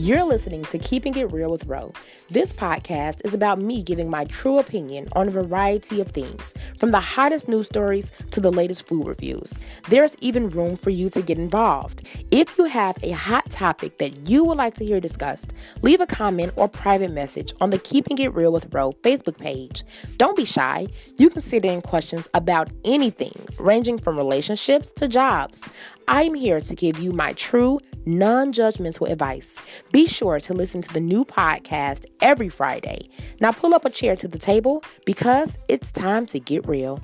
You're listening to Keeping It Real with Ro. This podcast is about me giving my true opinion on a variety of things, from the hottest news stories to the latest food reviews. There's even room for you to get involved. If you have a hot topic that you would like to hear discussed, leave a comment or private message on the Keeping It Real with Ro Facebook page. Don't be shy. You can send in questions about anything, ranging from relationships to jobs. I'm here to give you my true, non judgmental advice. Be sure to listen to the new podcast every Friday. Now pull up a chair to the table because it's time to get real.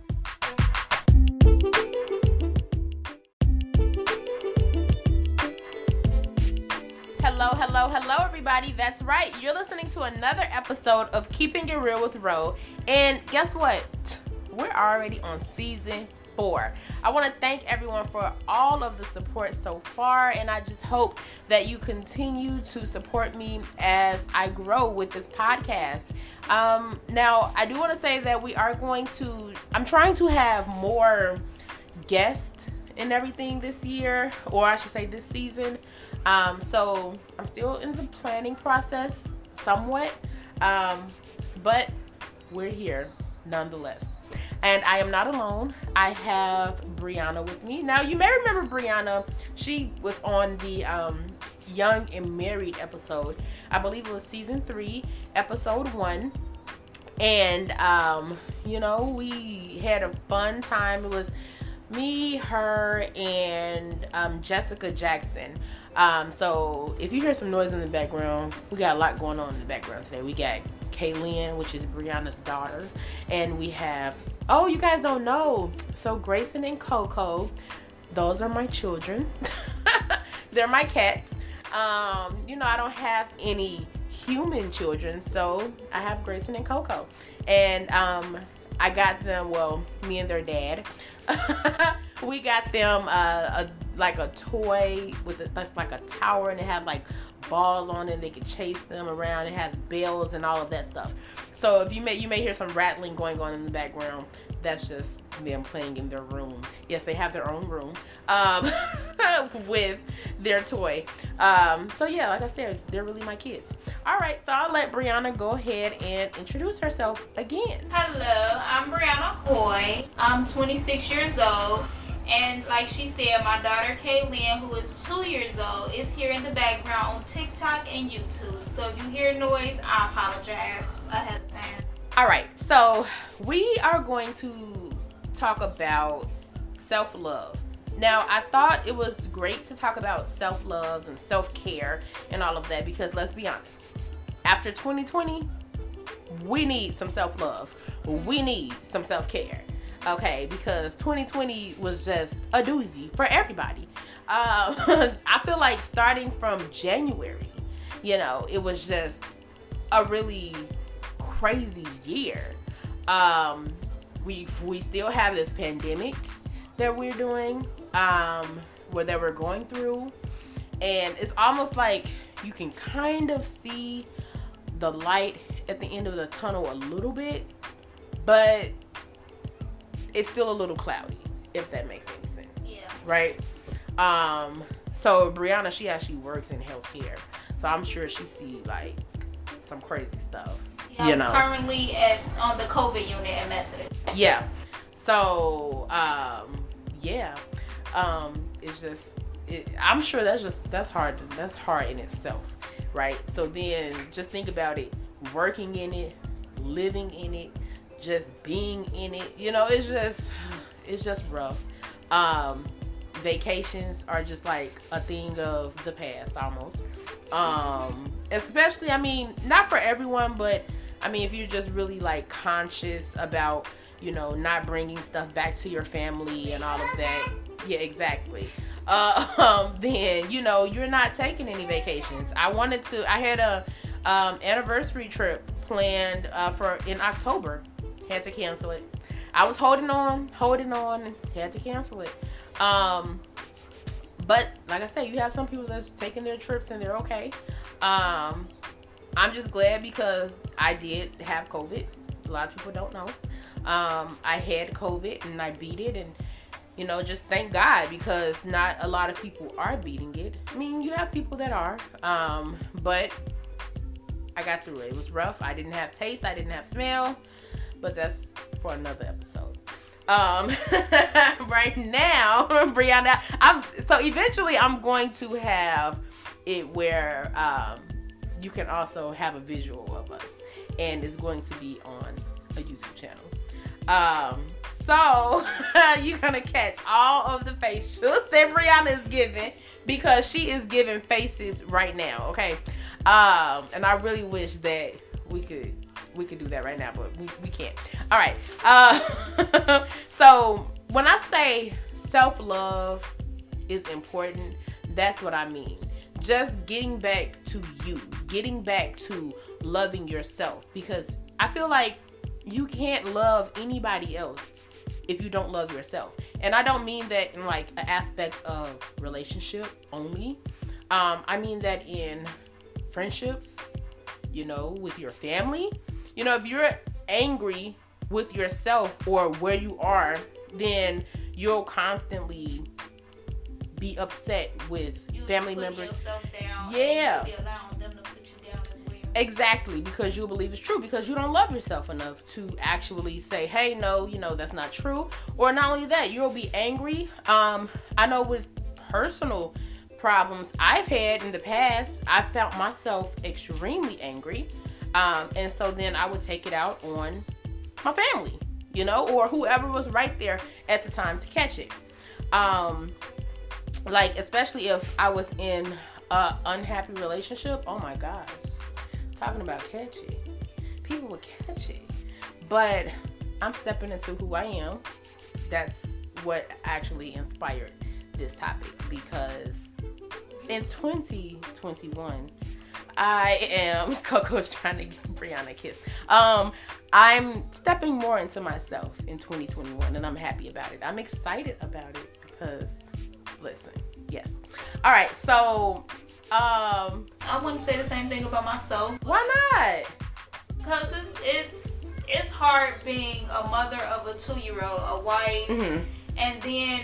Hello, hello, hello, everybody. That's right. You're listening to another episode of Keeping It Real with Ro. And guess what? We're already on season four. I want to thank everyone for all of the support so far, and I just hope that you continue to support me as I grow with this podcast. Um, now, I do want to say that we are going to, I'm trying to have more guests and everything this year, or I should say this season. Um, so I'm still in the planning process somewhat, um, but we're here nonetheless. And I am not alone. I have Brianna with me. Now, you may remember Brianna. She was on the um, Young and Married episode. I believe it was season three, episode one. And, um, you know, we had a fun time. It was me, her, and um, Jessica Jackson. Um, so if you hear some noise in the background, we got a lot going on in the background today. We got Kaylin, which is Brianna's daughter, and we have Oh, you guys don't know. So Grayson and Coco, those are my children. They're my cats. Um, you know, I don't have any human children, so I have Grayson and Coco. And um, I got them, well, me and their dad. we got them uh, a, like a toy with a, that's like a tower and it has like balls on it. They can chase them around. It has bells and all of that stuff. So if you may you may hear some rattling going on in the background, that's just them playing in their room. Yes, they have their own room um, with their toy. Um, so yeah, like I said, they're really my kids. All right, so I'll let Brianna go ahead and introduce herself again. Hello, I'm Brianna Hoy. I'm 26 years old. And like she said, my daughter Kaylin, who is two years old, is here in the background on TikTok and YouTube. So if you hear noise, I apologize ahead of time. All right, so we are going to talk about self love. Now, I thought it was great to talk about self love and self care and all of that because let's be honest, after 2020, we need some self love, we need some self care okay? Because 2020 was just a doozy for everybody. Uh, i feel like starting from january you know it was just a really crazy year. Um, we we still have this pandemic that we're doing um, where that we're going through and it's almost like you can kind of see the light at the end of the tunnel a little bit but it's still a little cloudy, if that makes any sense. Yeah. Right? Um, so Brianna, she actually works in healthcare. So I'm sure she see like some crazy stuff. Yeah, you know. currently at on the COVID unit at Methodist. Yeah. So um, yeah. Um, it's just it, I'm sure that's just that's hard that's hard in itself, right? So then just think about it, working in it, living in it, just being in it. You know, it's just it's just rough. Um, vacations are just like a thing of the past almost. Um, especially, I mean, not for everyone, but I mean, if you're just really like conscious about, you know, not bringing stuff back to your family and all of that. Yeah, exactly. Uh, um, then you know you're not taking any vacations. I wanted to. I had a um, anniversary trip planned uh, for in October had to cancel it. I was holding on, holding on, had to cancel it. Um, but like I said, you have some people that's taking their trips and they're okay. Um, I'm just glad because I did have COVID. A lot of people don't know. Um, I had COVID and I beat it, and you know, just thank God because not a lot of people are beating it. I mean, you have people that are, um, but I got through it. It was rough. I didn't have taste. I didn't have smell, but that's for another episode. Um, right now, Brianna, I'm so eventually I'm going to have it where um, you can also have a visual of us, and it's going to be on a YouTube channel. Um, so you're gonna catch all of the facials that Brianna is giving because she is giving faces right now. Okay, um, and I really wish that we could we could do that right now, but we, we can't. All right. Uh, so when I say self love is important, that's what I mean. Just getting back to you, getting back to loving yourself because I feel like you can't love anybody else if you don't love yourself. And I don't mean that in like an aspect of relationship only. Um, I mean that in friendships, you know, with your family. You know, if you're angry with yourself or where you are, then you'll constantly be upset with You family members. yourself down and Yeah. Exactly, because you believe it's true, because you don't love yourself enough to actually say, hey, no, you know, that's not true. Or not only that, you'll be angry. Um, I know with personal problems I've had in the past, I found myself extremely angry. Um, and so then I would take it out on my family, you know, or whoever was right there at the time to catch it. Um, like, especially if I was in a unhappy relationship, oh my gosh talking about catchy. People were catchy. But I'm stepping into who I am. That's what actually inspired this topic because in 2021, I am Coco's trying to give Brianna a kiss. Um, I'm stepping more into myself in 2021 and I'm happy about it. I'm excited about it because listen, yes. All right, so um I wouldn't say the same thing about myself why not? because it's, it's it's hard being a mother of a two year old, a wife, Mhm. and then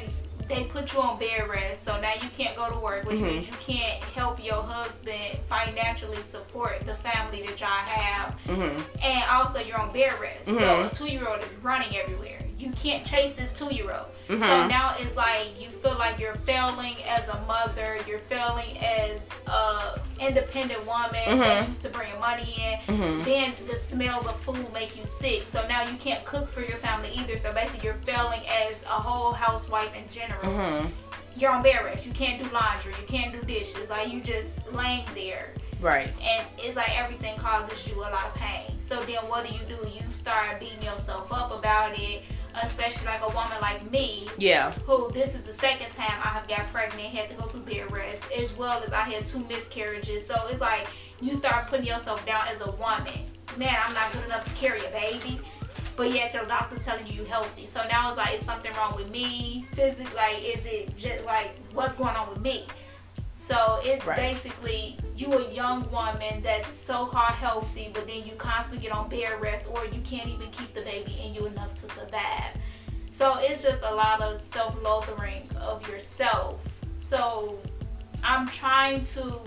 they put you on bed rest, so now you can't go to work, which Mhm. means you can't help your husband financially support the family that y'all have, Mhm. and also you're on bed rest. So a two year old is running everywhere. You can't chase this two year old. So Mhm. now it's like you feel like you're failing as a mother, you're failing as a independent woman Mhm. that's used to bringing money in. Mhm. Then the smells of food make you sick. So now you can't cook for your family either. So basically you're failing as a whole housewife in general. Mhm. You're on bed rest. You can't do laundry. You can't do dishes. Like you just laying there Right. and it's like everything causes you a lot of pain. So then what do you do? You start beating yourself up about it, especially like a woman like me, Yeah. who this is the second time I have got pregnant, had to go through bed rest, as well as I had two miscarriages. So it's like you start putting yourself down as a woman. Man, I'm not good enough to carry a baby. But yet your doctor's telling you you're healthy. So now it's like, is something wrong with me? Physically, like, is it just like, what's going on with me? So it's Right. basically you a young woman that's so called healthy, but then you constantly get on bed rest, or you can't even keep the baby in you enough to survive. So it's just a lot of self-loathing of yourself. So I'm trying to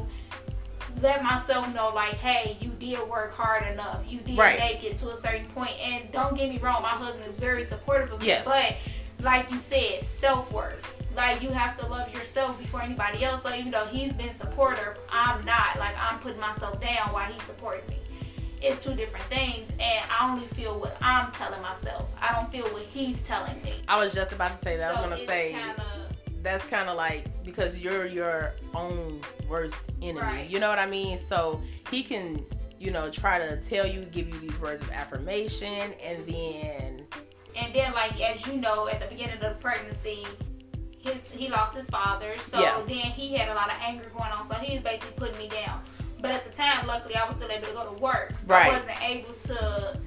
let myself know, like, hey, you did work hard enough. You did Right. make it to a certain point. And don't get me wrong, my husband is very supportive of Yes. me. But like you said, self worth. Like you have to love yourself before anybody else. So even though he's been supportive, I'm not. Like I'm putting myself down while he's supporting me. It's two different things, and I only feel what I'm telling myself. I don't feel what he's telling me. I was just about to say that. I was gonna say kinda, that's kind of like because you're your own worst enemy. Right. You know what I mean? So he can, you know, try to tell you, give you these words of affirmation, and then and then like as you know, at the beginning of the pregnancy, his he lost his father, so Yeah. then he had a lot of anger going on. So he was basically putting me down. But at the time, luckily, I was still able to go to work. Right. I wasn't able to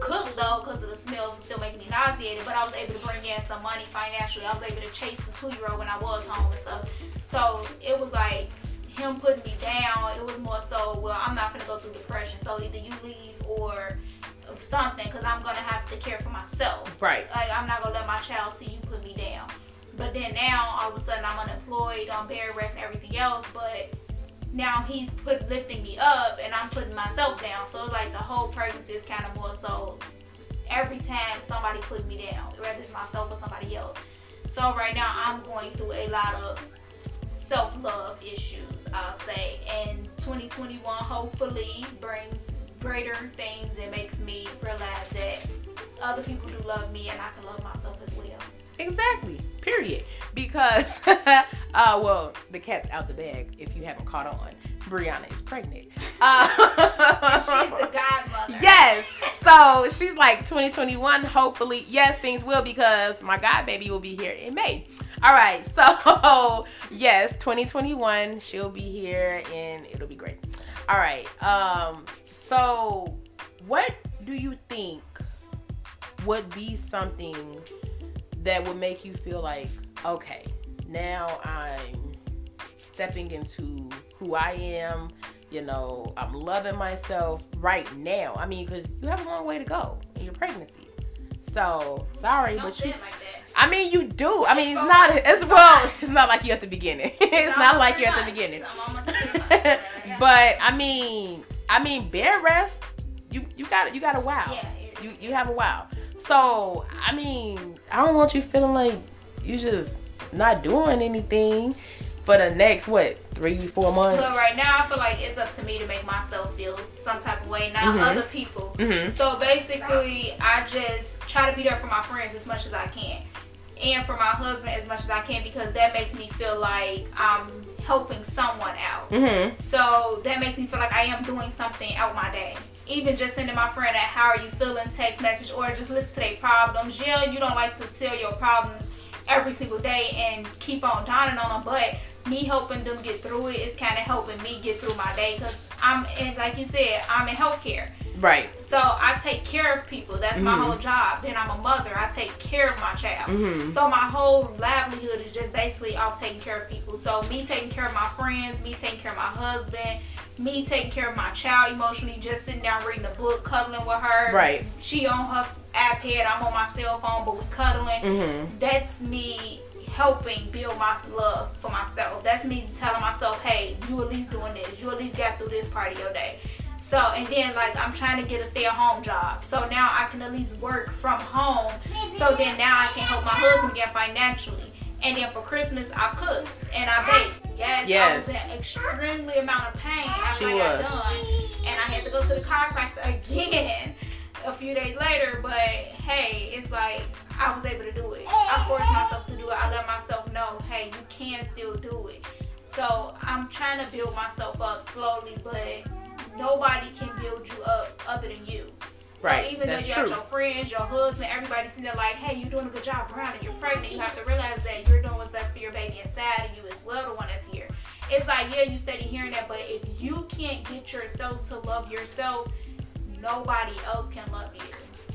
cook though because of the smells was still making me nauseated. But I was able to bring in some money financially. I was able to chase the two year old when I was home and stuff. So it was like him putting me down. It was more so, well, I'm not gonna go through depression. So either you leave or something because I'm gonna have to care for myself. right. Like I'm not gonna let my child see you put me down. But then now all of a sudden I'm unemployed on bed rest and everything else. But now he's put lifting me up and I'm putting myself down. So it's like the whole pregnancy is kind of more so every time somebody put me down, whether it's myself or somebody else. So right now I'm going through a lot of self love issues, I'll say. And 2021 hopefully brings greater things and makes me realize that other people do love me and I can love myself as well. Exactly. Period. Because, uh, well, the cat's out the bag. If you haven't caught on, Brianna is pregnant. Uh, she's the godmother. Yes. So she's like 2021. Hopefully, yes, things will because my god baby will be here in May. All right. So yes, 2021, she'll be here and it'll be great. All right. Um. So, what do you think would be something? That would make you feel like, okay, now I'm stepping into who I am. You know, I'm loving myself right now. I mean, because you have a long way to go in your pregnancy. So sorry, Don't but you. like. I mean, you do. I mean, it's It's not. It's well. It's not like you're at the beginning. it's not like you're at the beginning. I'm almost three months. Yeah. but I mean, I mean, bear rest. You you got you got a wow. Yeah, it- you you have a wow. So I mean, I don't want you feeling like you just not doing anything for the next what three four months. But right now, I feel like it's up to me to make myself feel some type of way, not Mhm. other people. Mhm. So basically, I just try to be there for my friends as much as I can, and for my husband as much as I can, because that makes me feel like I'm helping someone out. Mhm. So that makes me feel like I am doing something out my day. Even just sending my friend a how are you feeling text message or just listen to their problems. Yeah, you don't like to tell your problems every single day and keep on dawning on them, but me helping them get through it is kind of helping me get through my day because I'm in, like you said, I'm in healthcare. Right. So I take care of people. That's my Mhm. whole job. Then I'm a mother. I take care of my child. Mhm. So my whole livelihood is just basically off taking care of people. So me taking care of my friends, me taking care of my husband, me taking care of my child emotionally, just sitting down reading a book, cuddling with her. Right. She on her iPad, I'm on my cell phone, but we cuddling. Mhm. That's me helping build my love for myself. That's me telling myself, hey, you at least doing this. You at least got through this part of your day. So, and then like I'm trying to get a stay at home job. So now I can at least work from home. So then now I can help my husband again financially. And then for Christmas, I cooked and I baked. Yes, I was in extremely amount of pain after She I got was. done. And I had to go to the chiropractor again a few days later. But hey, it's like I was able to do it. I forced myself to do it. I let myself know, hey, you can still do it. So I'm trying to build myself up slowly, but nobody can build you up other than you. So Right, even though you got your friends, your husband, everybody sitting there like, hey, you're doing a good job, Brianna, you're pregnant. You have to realize that you're doing what's best for your baby inside of you as well, the one that's here. It's like, yeah, you steady hearing that, but if you can't get yourself to love yourself, nobody else can love you.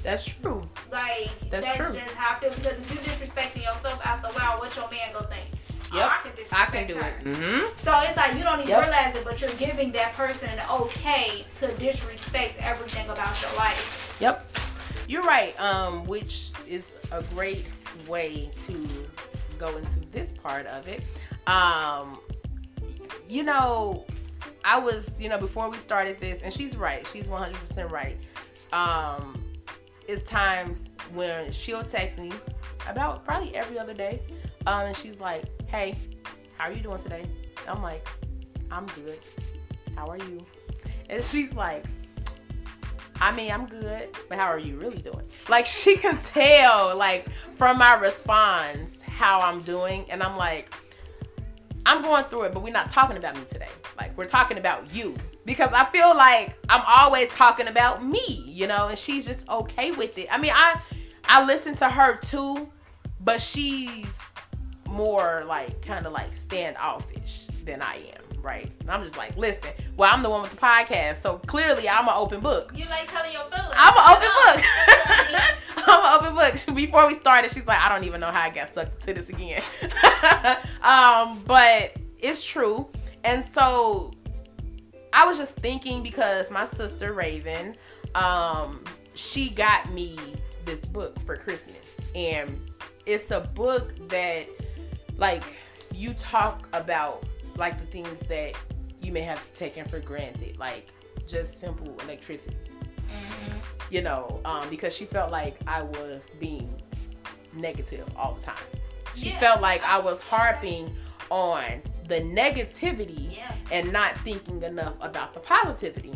That's true. Like That's that's, true. just how I feel because if you disrespecting yourself after a while, what your man gonna think? Oh, Yep. I can disrespect I can do it. Mm-hmm. So it's like you don't even Yep. realize it, but you're giving that person an okay to disrespect everything about your life. Yep. You're right. Um, which is a great way to go into this part of it. Um, you know, I was, you know, before we started this, and she's right. She's 100% right. Um, it's times when she'll text me about probably every other day. Um, and she's like, hey, how are you doing today? I'm like, I'm good. How are you? And she's like, I mean, I'm good, but how are you really doing? Like she can tell, like from my response, how I'm doing, and I'm like, I'm going through it, but we're not talking about me today. Like we're talking about you because I feel like I'm always talking about me, you know, and she's just okay with it. I mean, I I listen to her too, but she's more like kind of like standoffish than I am, right? And I'm just like, listen, well, I'm the one with the podcast, so clearly I'm an open book. You like telling your feelings. I'm an open book. I'm an open book. Before we started, she's like, I don't even know how I got sucked to this again. um, but it's true. And so I was just thinking because my sister Raven, um, she got me this book for Christmas. And it's a book that like you talk about like the things that you may have taken for granted, like just simple electricity. Mm-hmm. You know, um, because she felt like I was being negative all the time. She Yeah. felt like I was harping on the negativity Yeah. and not thinking enough about the positivity.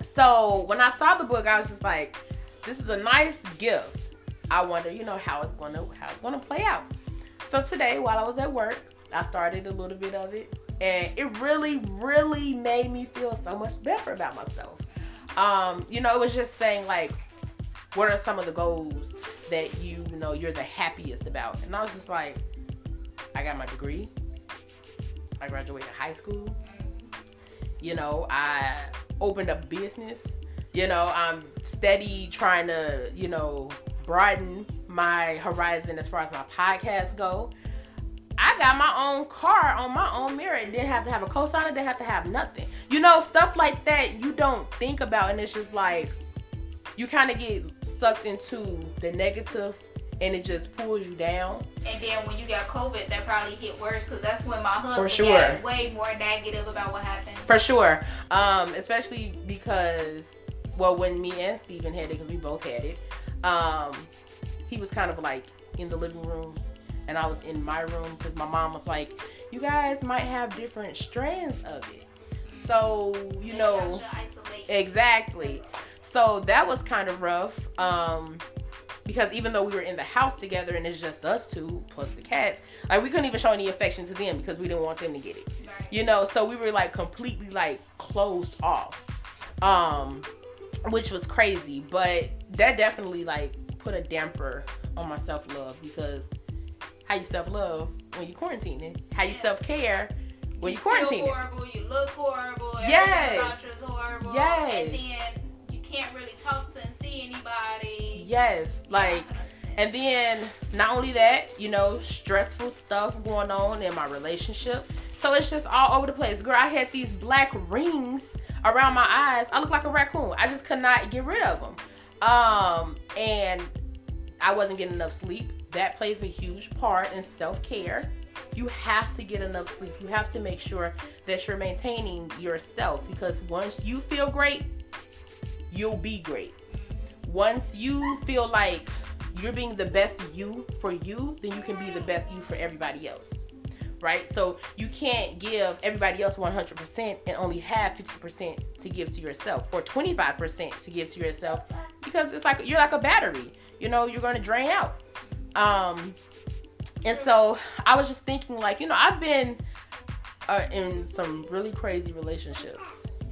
So when I saw the book, I was just like, this is a nice gift. I wonder, you know, how it's gonna how it's gonna play out. So today, while I was at work, I started a little bit of it, and it really, really made me feel so much better about myself. Um, you know, it was just saying like, what are some of the goals that you, you know you're the happiest about? And I was just like, I got my degree. I graduated high school. You know, I opened a business. You know, I'm steady trying to, you know, broaden my horizon as far as my podcast go. I got my own car on my own merit. Didn't have to have a cosigner. Didn't have to have nothing. You know, stuff like that you don't think about, and it's just like you kind of get sucked into the negative, and it just pulls you down. And then when you got COVID, that probably hit worse because that's when my husband sure. got way more negative about what happened. For sure. Um, especially because, well, when me and Steven had it, because we both had it, um, he was kind of like in the living room and I was in my room because my mom was like, you guys might have different strands of it. So, you know, exactly. So that was kind of rough. Um, because even though we were in the house together and it's just us two plus the cats, like we couldn't even show any affection to them because we didn't want them to get it Right. you know so we were like completely like closed off um which was crazy but that definitely like put a damper on my self-love because how you self-love when you quarantining how you Yeah. self-care when you, feel quarantining horrible, you look horrible, Yes. about you is horrible. Yes. And then you can't really talk to and see anybody. yes like. And then not only that, you know, stressful stuff going on in my relationship. So it's just all over the place. Girl, I had these black rings around my eyes. I look like a raccoon. I just could not get rid of them. Um, and I wasn't getting enough sleep. That plays a huge part in self-care. You have to get enough sleep. You have to make sure that you're maintaining yourself because once you feel great, you'll be great once you feel like you're being the best you for you, then you can be the best you for everybody else. Right? So you can't give everybody else 100% and only have 50% to give to yourself or 25% to give to yourself because it's like you're like a battery. You know, you're going to drain out. Um and so I was just thinking like, you know, I've been uh, in some really crazy relationships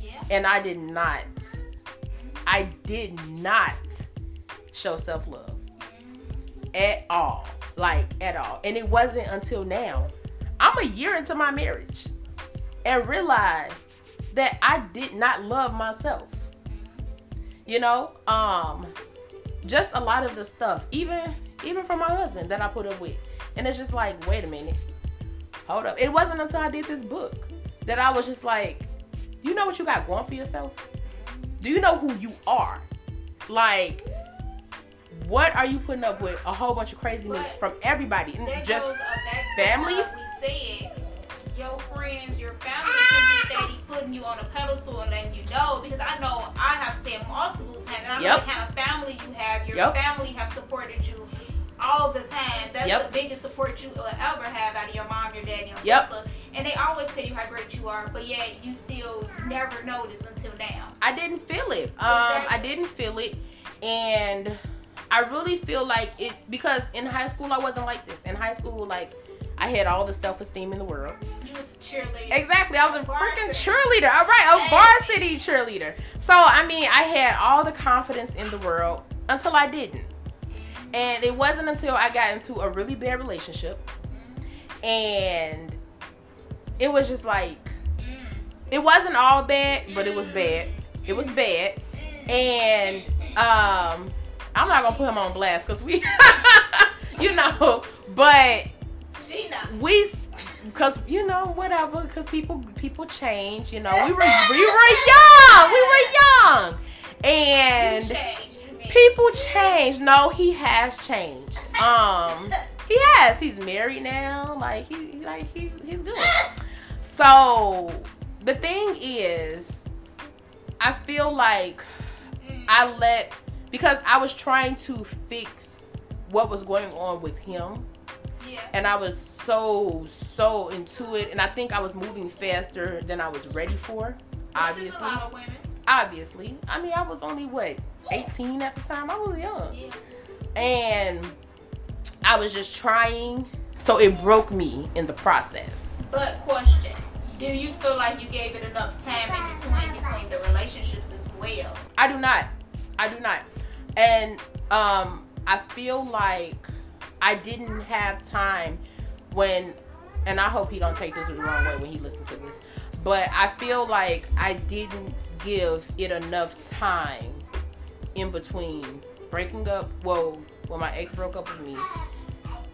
Yeah. and I did not, I did not show self love at all, like at all. And it wasn't until now, I'm a year into my marriage, and realized that I did not love myself. You know, um, just a lot of the stuff, even even from my husband that I put up with, and it's just like, wait a minute, hold up. It wasn't until I did this book that I was just like, you know what you got going for yourself? Do you know who you are? Like, what are you putting up with? A whole bunch of craziness But from everybody, and just goes family? we said. Your friends, your family can be steady putting you on a pedestal and letting you know. Because I know I have said multiple times, and I know Yep. the kind of family you have. Your Yep. family have supported you all the time. That's Yep. the biggest support you will ever have out of your mom, your dad, and your Yep. sister. And they always tell you how great you are, but yet you still never noticed until now. I didn't feel it. Um, I didn't feel it, and I really feel like it because in high school I wasn't like this. In high school, like I had all the self esteem in the world. You was a cheerleader. Exactly, I was a freaking Varsity. cheerleader. All right, a varsity cheerleader. So I mean, I had all the confidence in the world until I didn't, and it wasn't until I got into a really bad relationship, and it was just like Mm. it wasn't all bad, but it was bad. It was bad, and um, I'm not gonna put him on blast because we, you know, but She not. we, because you know, whatever, because people people change. You know, we were we were young, we were young, and changed, people change. No, he has changed. Um, He has. He's married now. Like he, like he's he's good. So the thing is, I feel like I let because I was trying to fix what was going on with him, Yeah. and I was so so into it, and I think I was moving faster than I was ready for. Which Obviously, lot of women. obviously. I mean, I was only what 18 at the time. I was young Yeah. and I was just trying. So it broke me in the process. But question: Do you feel like you gave it enough time in between between the relationships as well? I do not. I do not. And um I feel like I didn't have time when and I hope he don't take this the wrong way when he listens to this. But I feel like I didn't give it enough time in between breaking up, well, when my ex broke up with me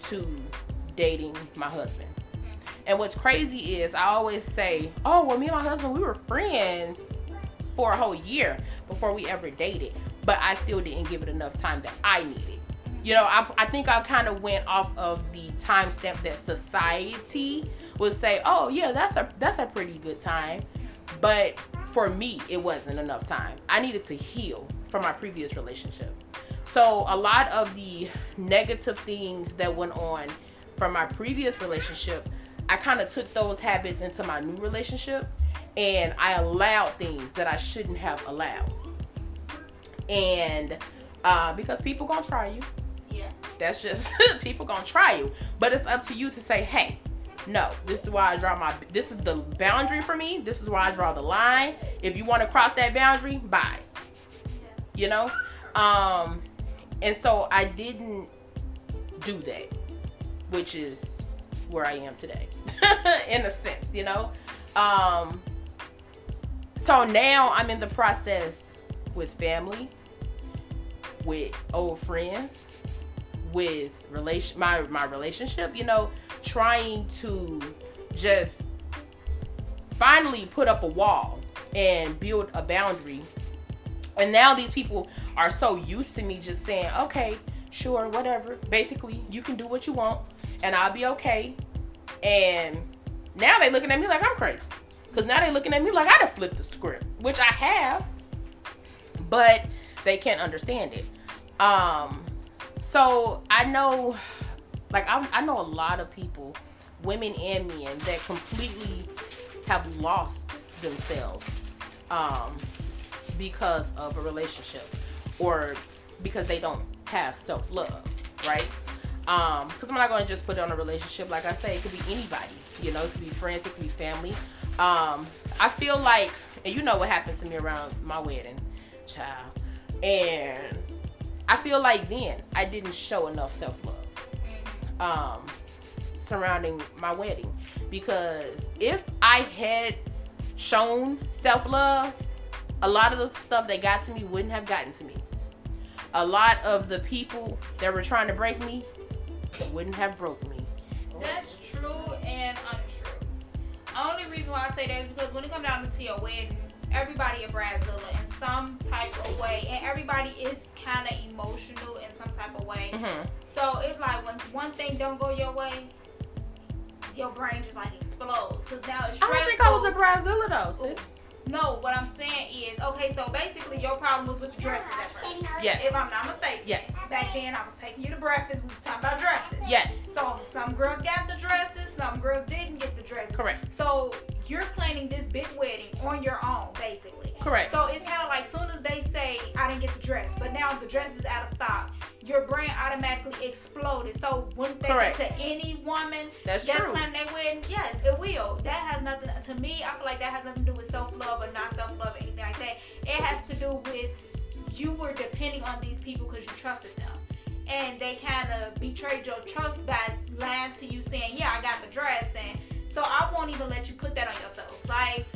to dating my husband. And what's crazy is I always say, "Oh, well, me and my husband, we were friends for a whole year before we ever dated, but I still didn't give it enough time that I needed." You know, I, I think I kind of went off of the timestamp that society would say, "Oh, yeah, that's a that's a pretty good time," but for me, it wasn't enough time. I needed to heal from my previous relationship. So a lot of the negative things that went on from my previous relationship, I kind of took those habits into my new relationship and I allowed things that I shouldn't have allowed. And uh, because people gonna try you. That's just people gonna try you. But it's up to you to say, hey, no, this is why I draw my this is the boundary for me. This is where I draw the line. If you want to cross that boundary, bye. You know? Um and so I didn't do that, which is where I am today. in a sense, you know? Um so now I'm in the process with family, with old friends, with relation my my relationship, you know, trying to just finally put up a wall and build a boundary. And now these people are so used to me just saying, "Okay, sure, whatever. Basically, you can do what you want and I'll be okay." And now they're looking at me like I'm crazy. Cuz now they're looking at me like I done flipped the script, which I have. But they can't understand it. Um so I know, like I, I know a lot of people, women and men, that completely have lost themselves um, because of a relationship or because they don't have self love, right? Um, because I'm not gonna just put it on a relationship. Like I say, it could be anybody. You know, it could be friends, it could be family. Um, I feel like, and you know what happened to me around my wedding, child, and I feel like then I didn't show enough self love um, surrounding my wedding because if I had shown self love, a lot of the stuff that got to me wouldn't have gotten to me. A lot of the people that were trying to break me wouldn't have broke me. That's true and untrue. Only reason why I say that is because when it comes down to your wedding, everybody a bridezilla in some type of way, and everybody is kind of emotional in some type of way. hmm So it's like when one thing don't go your way, your brain just like explodes because now it's I don't think I was a bridezilla though, sis. No, what I'm saying is, okay, so basically your problem was with the dresses at first. Yes. If I'm not mistaken. Yes. Back then I was taking you to breakfast, we was talking about dresses. Yes. So some girls got the dresses, some girls didn't get the dresses. Correct. So you're planning this big wedding on your own, basically. Correct. So it's kind of like soon as they say I didn't get the dress, but now the dress is out of stock, your brain automatically exploded. So wouldn't they Correct. to any woman That's that's true. planning their wedding? Yes, it will. That has nothing to me. I feel like that has nothing to do with self love or not self love or anything like that. It has to do with you were depending on these people because you trusted them. And they kind of betrayed your trust by lying to you, saying, "Yeah, I got the dress," and so I won't even let you put that on yourself. Like,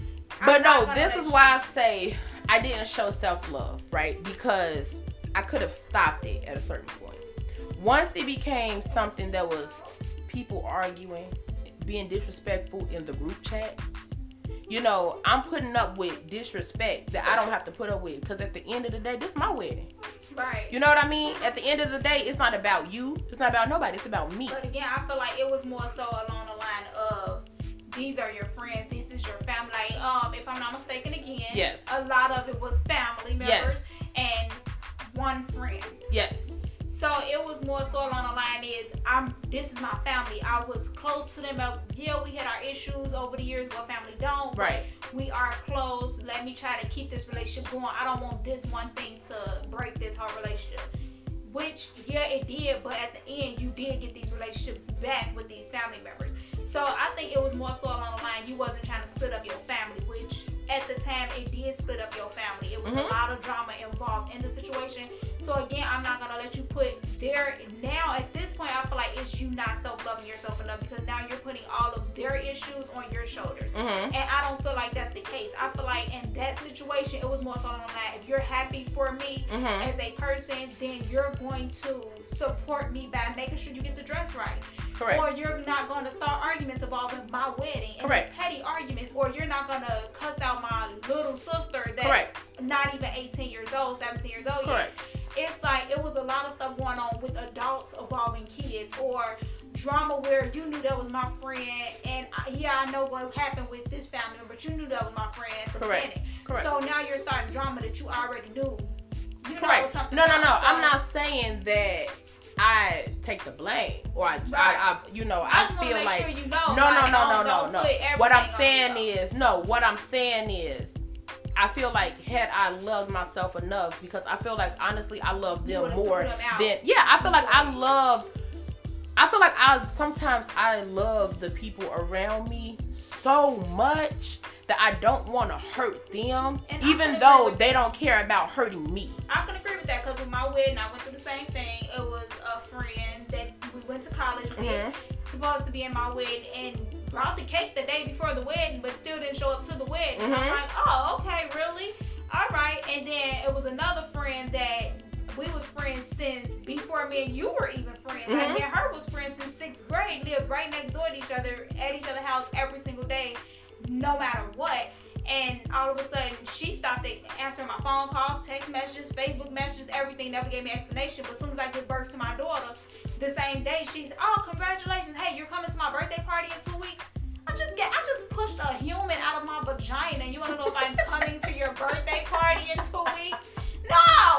I'm But no, this is you- why I say I didn't show self love, right? Because I could have stopped it at a certain point. Once it became something that was people arguing, being disrespectful in the group chat, you know, I'm putting up with disrespect that I don't have to put up with. Because at the end of the day, this is my wedding. Right. You know what I mean? At the end of the day, it's not about you. It's not about nobody. It's about me. But again, I feel like it was more so along the line of these are your friends, this is your family. Like, um, if I'm not mistaken, again, Yes. a lot of it was family members Yes. and one friend. Yes. So it was more so along the line is I'm this is my family. I was close to them. Uh, Yeah, we had our issues over the years. What family don't. Right. We are close. Let me try to keep this relationship going. I don't want this one thing to break this whole relationship. Which yeah, it did. But at the end, you did get these relationships back with these family members. So I think it was more so along the line. You wasn't trying to split up your family, which at the time it did split up your family. It was a Mhm. lot of drama involved in the situation. So again, I'm not gonna let you put their now at this point. I feel like it's you not self loving yourself enough because now you're putting all of their issues on your shoulders. Mm-hmm. And I don't feel like that's the case. I feel like in that situation, it was more so on that. If you're happy for me Mhm. as a person, then you're going to support me by making sure you get the dress right. Correct. Or you're not going to start arguments involving my wedding and Correct. petty arguments. Or you're not going to cuss out my little sister that's Correct. not even 18 years old, 17 years old yet Correct. it's like it was a lot of stuff going on with adults involving kids or drama where you knew that was my friend and I, yeah I know what happened with this family member, but you knew that was my friend at the Correct. beginning. Correct. So now you're starting drama that you already knew. You know Correct. something No, no, no. about. So I'm not saying that I take the blame or I, Right. I, I you know, I I, feel like sure you know. no, like, no, no, no, no, no. What I'm saying is no. What I'm saying is. I feel like had I loved myself enough because I feel like honestly I love them more them than yeah I feel like I loved I feel like I sometimes I love the people around me so much that I don't want to hurt them And even though they don't care about hurting me. I can agree with that because with my wedding, I went through the same thing. It was a friend that we went to college with, Mhm. supposed to be in my wedding, and brought the cake the day before the wedding, but still didn't show up to the wedding. I'm Mhm. like, oh, okay, really? All right. And then it was another friend that we was friends since before me and you were even friends. Like Mhm. me and her was friends since sixth grade. Lived right next door to each other, at each other's house every single day, no matter what. And all of a sudden, she stopped answering my phone calls, text messages, Facebook messages, everything. Never gave me explanation. But as soon as I give birth to my daughter, the same day, she's, oh, congratulations. Hey, you're coming to my birthday party in two weeks. I just get, I just pushed a human out of my vagina. And you want to know if I'm coming to your birthday party in two weeks? No,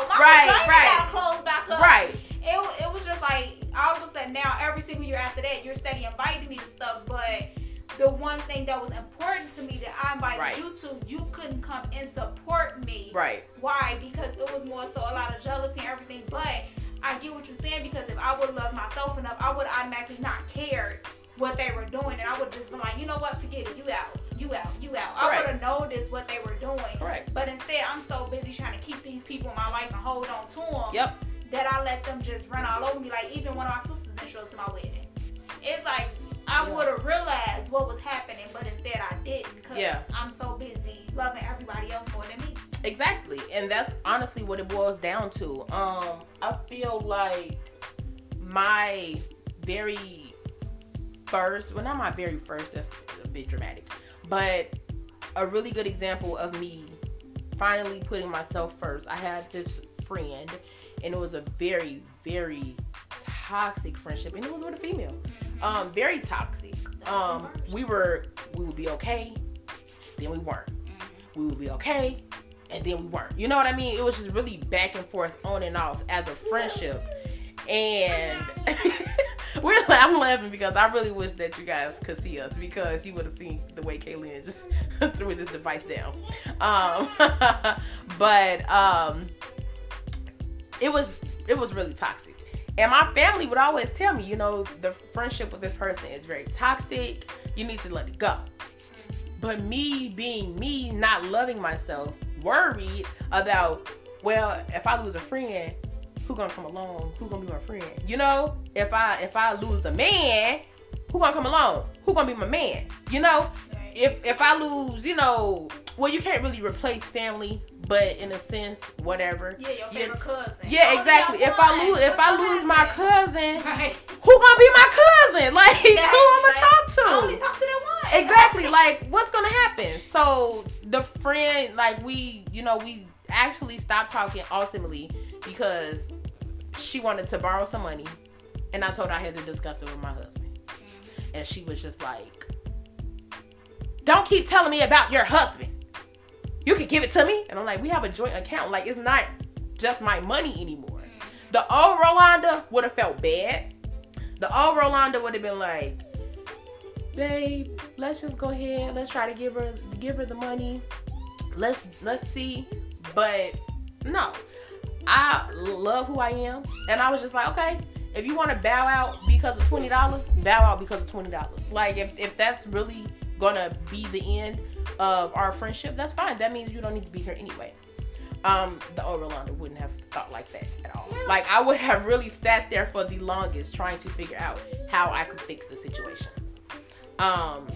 my Right, vagina right. gotta close back up. Right. It, it was just like all of a sudden now every single year after that you're steady inviting me to stuff, but the one thing that was important to me that I invited Right. you to, you couldn't come and support me. Right. Why? Because it was more so a lot of jealousy and everything. But I get what you're saying because if I would have loved myself enough, I would automatically not cared what they were doing, and I would just be like, you know what, forget it, you out, you out, you out. I would have noticed what they were doing. Correct. But instead, I'm so busy trying to keep these people in my life and hold on to them Yep. that I let them just run all over me. Like even one of my sisters didn't show up to my wedding. It's like I Yeah. would have realized what was happening, but instead I didn't because Yeah. I'm so busy loving everybody else more than me. Exactly. And that's honestly what it boils down to. Um, I feel like my very first, well, not my very first, that's a bit dramatic, but a really good example of me finally putting myself first. I had this friend, and it was a very, very toxic friendship, and it was with a female. Um, very toxic. Um, we were, we would be okay, then we weren't. We would be okay and then we weren't. You know what i mean? It was just really back and forth on and off as a friendship. And we're i'm laughing because i really wish that you guys could see us because you would have seen the way kaylin just threw this device down. Um but um it was it was really toxic and my family would always tell me you know the friendship with this person is very toxic you need to let it go but me being me, not loving myself, worried about, well, if I lose a friend, who gonna come along? Who gonna be my friend? You know, if I if I lose a man, who gonna come along? Who gonna be my man? You know, if if I lose, you know, well, you can't really replace family, but in a sense, whatever. Yeah, your favorite cousin. Yeah, oh, Only exactly. If I lose, if I lose my cousin, right. who gonna be my cousin? Like, who I'm gonna talk to? I only talk to that one. exactly like what's gonna happen so the friend like we you know we actually stopped talking ultimately because she wanted to borrow some money, and I told her I had to discuss it with my husband, and she was just like, "Don't keep telling me about your husband. You can give it to me." And I'm like, "We have a joint account. Like it's not just my money anymore." The old Rolanda would have felt bad. The old Rolanda would have been like, "Babe, let's just go ahead. Let's try to give her give her the money. Let's let's see." But no, I love who I am, and I was just like, okay, if you want to bow out because of twenty dollars, bow out because of twenty dollars. Like if if that's really gonna be the end of our friendship, that's fine. That means you don't need to be here anyway. Um, the old Rolanda wouldn't have thought like that at all. Like I would have really sat there for the longest trying to figure out how I could fix the situation. Um,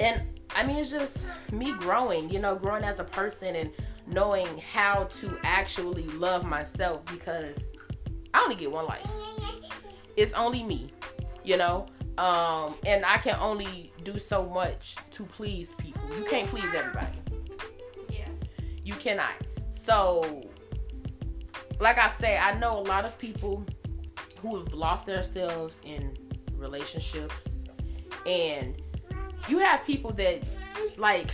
and I mean, it's just me growing, you know, growing as a person and knowing how to actually love myself because I only get one life. It's only me, you know? Um, and I can only do so much to please people. You can't please everybody. Yeah. You cannot. So, like I say, I know a lot of people who have lost themselves in relationships, and you have people that, like,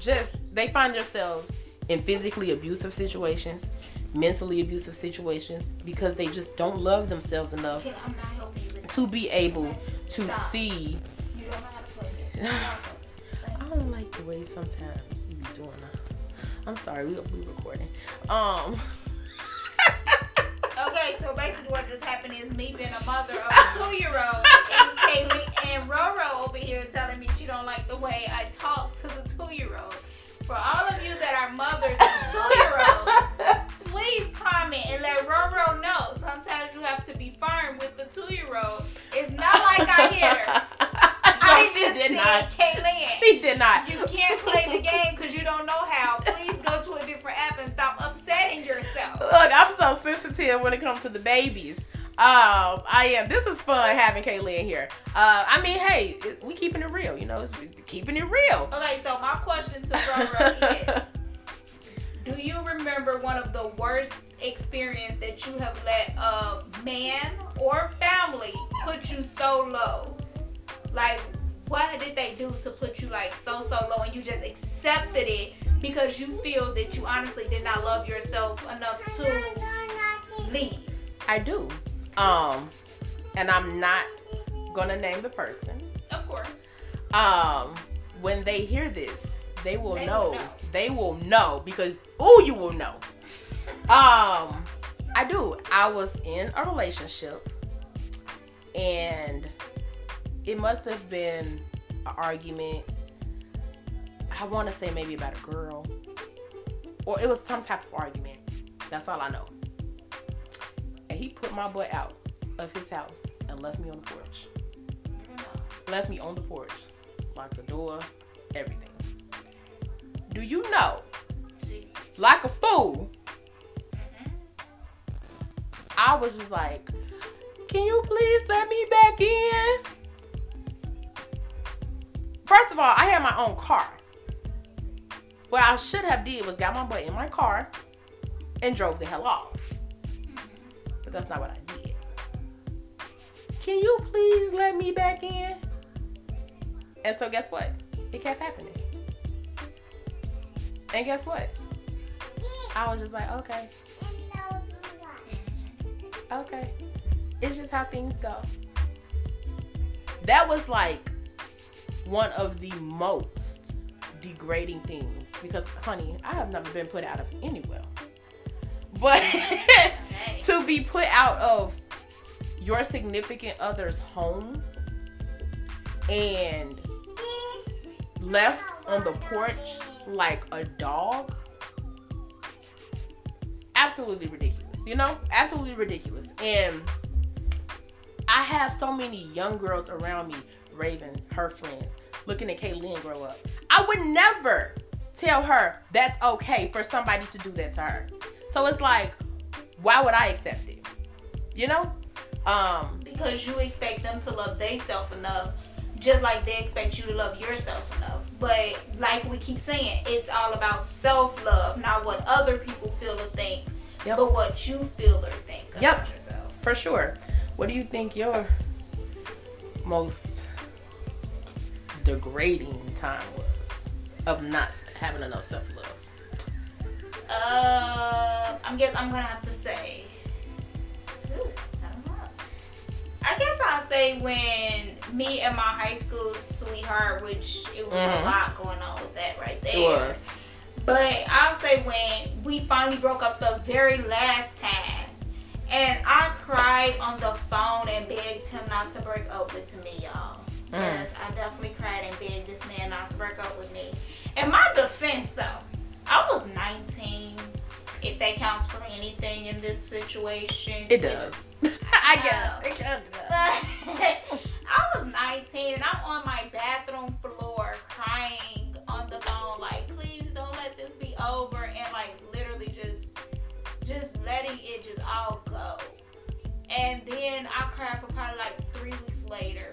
just they find themselves in physically abusive situations, mentally abusive situations because they just don't love themselves enough Okay, I'm not helping you. to be able to see. I don't like the way sometimes you be doing that. I'm sorry, we we recording. Um. Okay, so basically what just happened is me being a mother of a two-year-old and Kaylee and Roro over here telling me she don't like the way I talk to the two-year-old. For all of you that are mothers of two-year-olds, please comment and let Roro know. Sometimes you have to be firm with the two-year-old. It's not like I hit her. She just did not. Kaylin, He did not. you can't play the game because you don't know how. Please go to a different app and stop upsetting yourself. Look, I'm so sensitive when it comes to the babies. Um, I am. This is fun having Kaylin here. Uh, I mean, hey, we keeping it real. You know, it's keeping it real. Okay, so my question to Roro is Do you remember one of the worst experience that you have let a man or family put you so low? Like, what did they do to put you like so so low and you just accepted it because you feel that you honestly did not love yourself enough to leave? I do. Um, and I'm not gonna name the person. Of course. Um, when they hear this, they will They will know. know. They will know because oh, you will know. Um, I do. I was in a relationship, and it must have been an argument. I want to say maybe about a girl, or it was some type of argument. That's all I know. And he put my butt out of his house and left me on the porch. Left me on the porch, locked the door, everything. Do you know, Jesus. like a fool, I was just like, can you please let me back in? First of all, I had my own car. What I should have did was got my butt in my car and drove the hell off. But that's not what I did. Can you please let me back in? And so guess what? It kept happening. And guess what? I was just like, okay, okay. It's just how things go. That was like one of the most degrading things because, honey, I have never been put out of any well. But to be put out of your significant other's home and left on the porch like a dog absolutely ridiculous you know absolutely ridiculous and i have so many young girls around me raven her friends looking at kaylin grow up i would never tell her that's okay for somebody to do that to her so it's like why would i accept it you know um because you expect them to love themselves enough just like they expect you to love yourself enough but like we keep saying it's all about self-love not what other people feel or think Yep. but what you feel or think about Yep. yourself. For sure. What do you think your most degrading time was of not having enough self love? Uh, I'm guess I'm gonna have to say. Ooh, I don't know. I guess I'll say when me and my high school sweetheart, which it was Mhm. a lot going on with that right there. It was. But I'll say when we finally broke up the very last time, and I cried on the phone and begged him not to break up with me, y'all. Mm. Yes, I definitely cried and begged this man not to break up with me. In my defense, though, I was 19. If that counts for anything in this situation, It which- does. I No. guess. It kind of does. I was 19 and I'm on my bathroom floor crying on the phone, like, please don't let this be over, and like literally just, just letting it just all go. And then I cried for probably like three weeks later,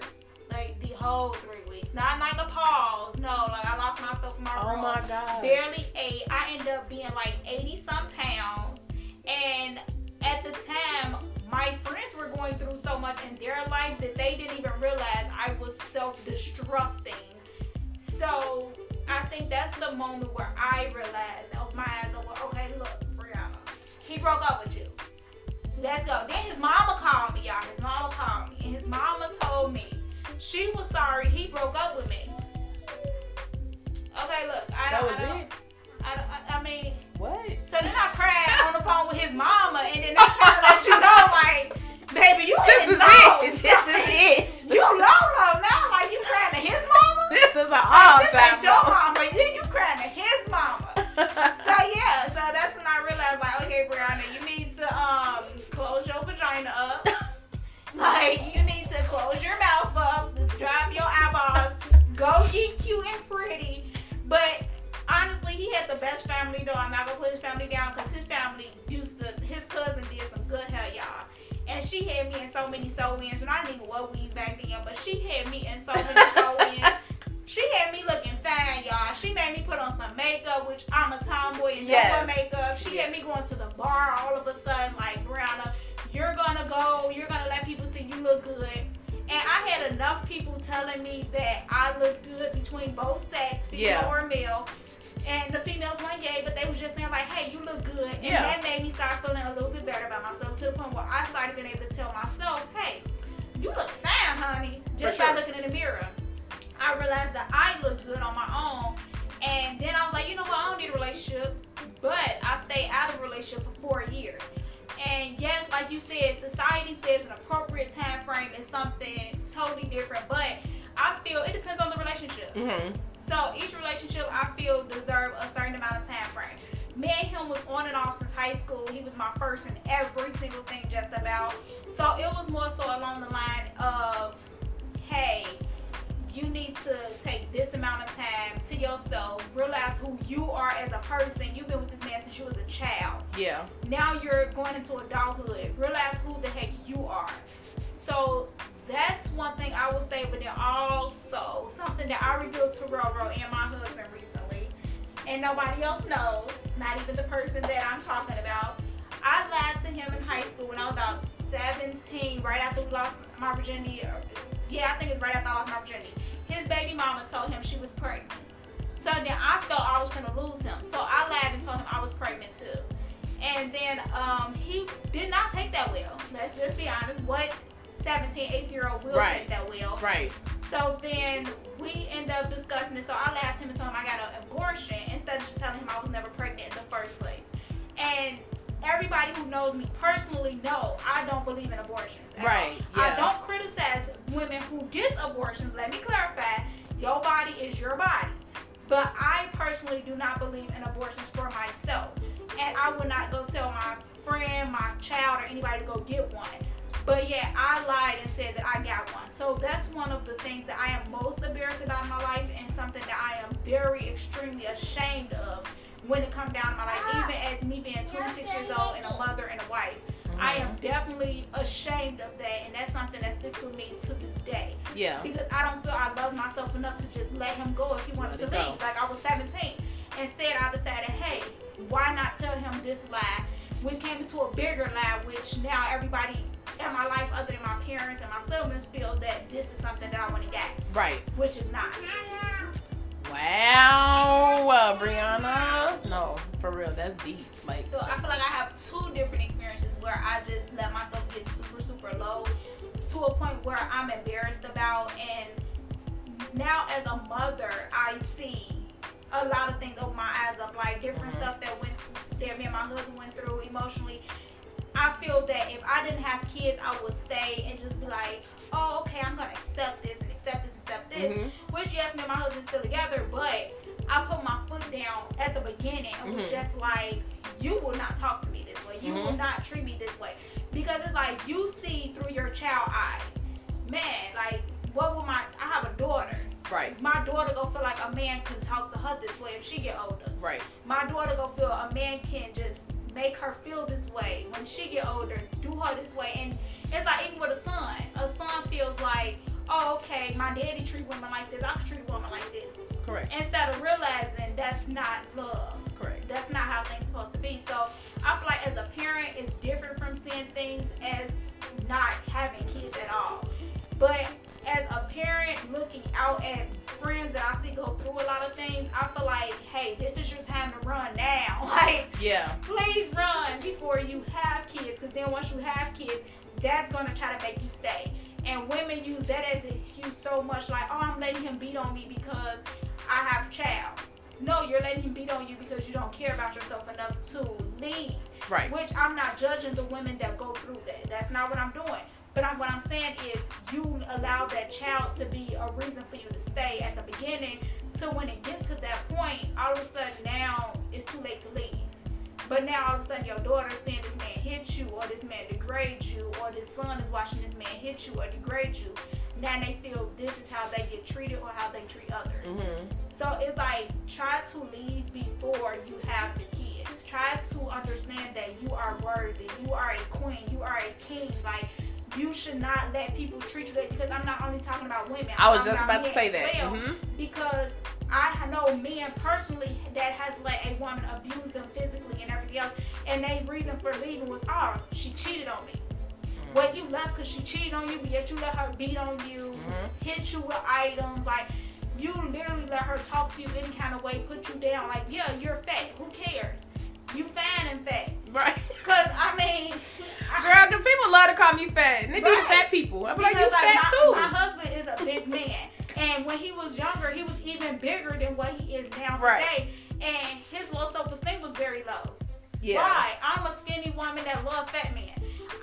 like the whole three weeks, not like a pause. No, like I locked myself in my Oh room Oh my God. barely ate. I ended up being like 80 some pounds. And at the time, my friends were going through so much in their life that they didn't even realize I was self destructing. So I think that's the moment where I realized, opened my eyes, up, well, okay, look, Brianna, he broke up with you. Let's go. Then his mama called me, y'all. His mama called me. And his mama told me she was sorry he broke up with me. Okay, look, I don't, I don't. I, don't I, I mean, What? so then I cried on the phone with his mama, and then they kind of let you know, like, baby, you This is low. it. This is it. You low low now, like you crying to his mama. This is an Like, all this ain't your mama. Then you crying to his mama. So yeah, so that's when I realized, like, okay, Brianna, you need to um close your vagina up. Like you need to close your mouth up, drop your eyeballs, go get cute and pretty. But honestly, he had the best family though. I'm not gonna put his family down because his family used to. His cousin did some good hair, y'all. And she had me in so many sew-ins, and I didn't even what weave back then, but she had me in so many sew-ins. She had me looking fine, telling me that I look good between both sex, female Yeah. or male. And the females weren't gay, but they was just saying like, "Hey, you look good," and Yeah. that made me start feeling a little bit better about myself to the point where I started being able to tell myself, "Hey, you look fine, honey," just sure. by looking in the mirror. I realized that I looked good on my own, and then I was like, you know what, I don't need a relationship, but I stayed out of a relationship for four years. And yes, like you said, society says an appropriate time frame is something totally different, but I feel it depends on the relationship. Mm-hmm. So each relationship I feel deserve a certain amount of time frame. Me and him was on and off since high school. He was my first in every single thing just about. So it was more so along the line of, hey, you need to take this amount of time to yourself, realize who you are as a person. You've been with this man since you was a child Yeah. now you're going into adulthood. Realize who the heck you are. So that's one thing I would say, but then also something that I revealed to Roro and my husband recently, and nobody else knows, not even the person that I'm talking about. I lied to him in high school when I was about 17, right after we lost my virginity. Yeah, I think it's right after I lost my virginity. His baby mama told him she was pregnant. So then I felt I was gonna lose him. So I lied and told him I was pregnant too. And then um, he did not take that well. Let's just be honest. What 17, 18 year old will Right. take that well? Right. So then we end up discussing it. So I to him and told him I got an abortion instead of just telling him I was never pregnant in the first place. And everybody who knows me personally know I don't believe in abortions. Right, I yeah. don't criticize women who get abortions. Let me clarify. Your body is your body. But I personally do not believe in abortions for myself. And I would not go tell my friend, my child, or anybody to go get one. But yeah, I lied and said that I got one. So that's one of the things that I am most embarrassed about in my life and something that I am very extremely ashamed of when it comes down to my life. Even as me being 26 years old and a mother and a wife. Mm-hmm. I am definitely ashamed of that and that's something that sticks with me to this day Yeah. because I don't feel I love myself enough to just let him go if he wanted Let to leave. go. Like I was 17. Instead, I decided, hey, why not tell him this lie? which came into a bigger lie, which now everybody in my life, other than my parents and my siblings, feel that this is something that I want to get, Right. which is not. Wow, uh, Brianna. No, for real, that's deep. Like, So I feel like I have two different experiences where I just let myself get super, super low to a point where I'm embarrassed about. And now, as a mother, I see a lot of things open my eyes up, like different Mhm. stuff that went that me and my husband went through emotionally. I feel that if I didn't have kids, I would stay and just be like, oh, okay, I'm gonna accept this and accept this and accept this. Mhm. Which yes, me and my husband still together, but I put my foot down at the beginning and was Mhm. just like, you will not talk to me this way. You will Mhm. not treat me this way. Because it's like you see through your child eyes. Man, like what will my I have a daughter. right, My daughter gonna feel like a man can talk to her this way if she get older. right, My daughter gonna feel a man can just make her feel this way when she get older, do her this way. And it's like even with a son. A son feels like, oh okay, my daddy treat women like this, I can treat a woman like this. correct, Instead of realizing that's not love. correct. That's not how things supposed to be. So I feel like as a parent, it's different from seeing things as not having kids at all. But as a parent looking out at friends that I see go through a lot of things, I feel like, hey, this is your time to run now. Like, Yeah, please run before you have kids. Because then once you have kids, that's going to try to make you stay. And women use that as an excuse so much like, oh, I'm letting him beat on me because I have a child. No, you're letting him beat on you because you don't care about yourself enough to leave. right, Which I'm not judging the women that go through that. That's not what I'm doing. But I'm, what I'm saying is, you allow that child to be a reason for you to stay at the beginning. To when it gets to that point, all of a sudden now it's too late to leave. But now all of a sudden your daughter's seeing this man hit you, or this man degrade you, or this son is watching this man hit you or degrade you. Now they feel this is how they get treated or how they treat others. mm-hmm. So it's like try to leave before you have the kids. Try to understand that you are worthy. You are a queen. You are a king. Like you should not let people treat you that because I'm not only talking about women. I I'm was just about to say that. well, hmm Because I know men personally that has let a woman abuse them physically and everything else, and their reason for leaving was, oh, she cheated on me. Mm-hmm. Well, you left because she cheated on you, but yet you let her beat on you, Mhm. hit you with items, like you literally let her talk to you any kind of way, put you down. Like, yeah, you're fat. Who cares? You fine and fat. Right. Cause I mean, Girl, because people love to call me fat. And they be the fat people. I'm like, you because, like, fat my, too. my husband is a big man, and when he was younger, he was even bigger than what he is now Right. today. And his low self esteem was very low. yeah. Why? I'm a skinny woman that love fat men.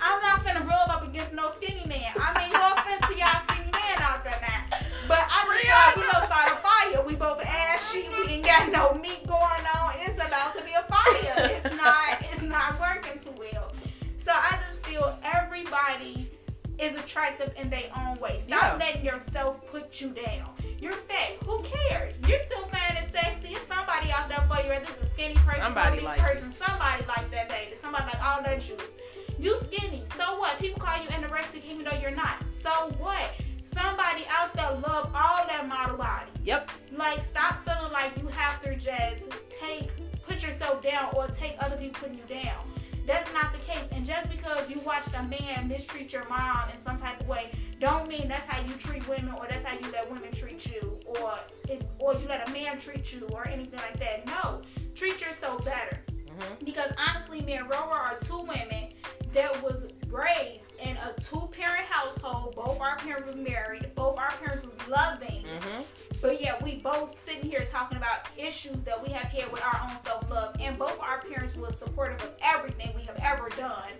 I'm not finna rub up against no skinny man. I mean, no offense to y'all skinny men out there now. But I just like we gonna start a fire. We both ashy. We ain't got no meat going on. It's about to be a fire. It's not. It's not working too well. So I just feel everybody is attractive in their own way. Stop Yeah. letting yourself put you down. You're fat. Who cares? You're still fine and sexy. It's somebody out there for you. Whether it's a skinny person, Somebody like person, somebody like that, baby. Somebody like all that juice. You skinny. So what? People call you anorexic even though you're not. So what? Somebody out there love all that model body. Yep. Like stop feeling like you have to just take put yourself down or take other people putting you down. That's not the case. And just because you watched a man mistreat your mom in some type of way, don't mean that's how you treat women or that's how you let women treat you or it, or you let a man treat you or anything like that. No, treat yourself better. hmm Because honestly, me and Roro are that was raised in a two-parent household. Both our parents was married. Both our parents was loving. hmm But yeah, we both sitting here talking about issues that we have had with our own self-love. And both our parents was supportive of everything we have ever done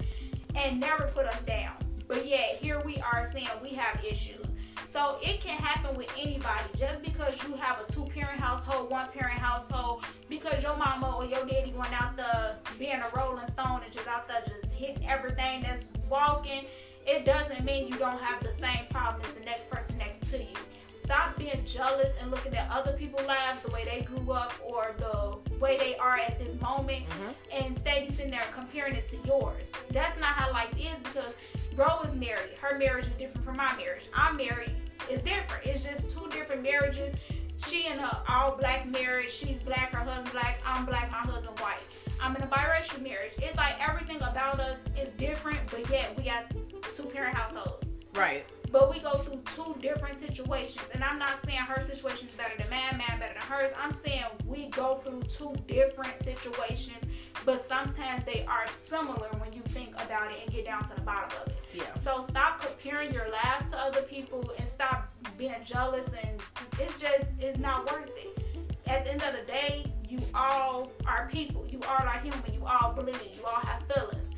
and never put us down. But yeah, here we are saying we have issues. So it can happen with anybody. Just because you have a two-parent household, one-parent household, because your mama or your daddy going out there being a rolling stone and just out there just hitting everything that's walking, it doesn't mean you don't have the same problem as the next person next to you. Stop being jealous and looking at other people's lives, the way they grew up or the way they are at this moment, hmm and steady sitting there comparing it to yours. That's not how life is because Ro is married. Her marriage is different from my marriage. I'm married. It's different. It's just two different marriages. she and her all black marriage. She's black, her husband black. I'm black, my husband white. I'm in a biracial marriage. It's like everything about us is different, but yet we got two parent households. Right. But we go through two different situations. And I'm not saying her situation is better than man, man better than hers. I'm saying we go through two different situations, but sometimes they are similar when you think about it and get down to the bottom of it. Yeah. So stop comparing your lives to other people and stop being jealous and it's just it's not worth it. At the end of the day, you all are people. You all are human. You all bleed. You all have feelings.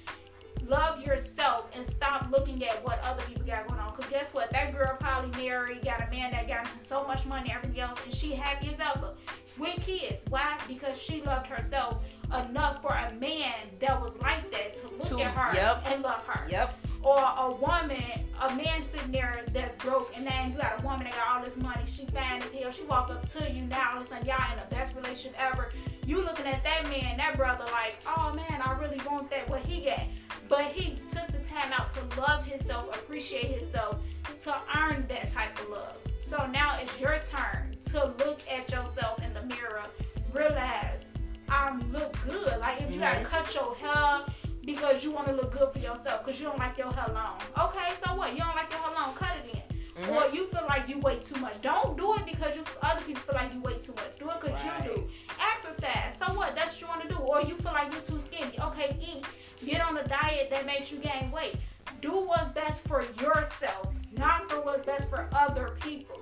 Love yourself and stop looking at what other people got going on. Cause guess what? That girl probably married, got a man that got so much money, everything else, and she happy as ever with kids. Why? Because she loved herself enough for a man that was like that to look To- at her yep. and love her Yep. or a woman, a man sitting there that's broke, and then you got a woman that got all this money, she fine as hell, she walk up to you now, all of a sudden y'all in the best relationship ever. You looking at that man, that brother, like, oh man, I really want that what he got. But he took the time out to love himself, appreciate himself, to earn that type of love. So now it's your turn to look at yourself in the mirror, realize good. Like if you gotta cut your hair because you want to look good for yourself because you don't like your hair long. Okay, so what? You don't like your hair long? Cut it in. Mhm. Or you feel like you weigh too much. Don't do it because you other people feel like you weigh too much. Do it because Right. you do. Exercise. So what? That's what you want to do. Or you feel like you're too skinny. Okay, eat. Get on a diet that makes you gain weight. Do what's best for yourself, not for what's best for other people.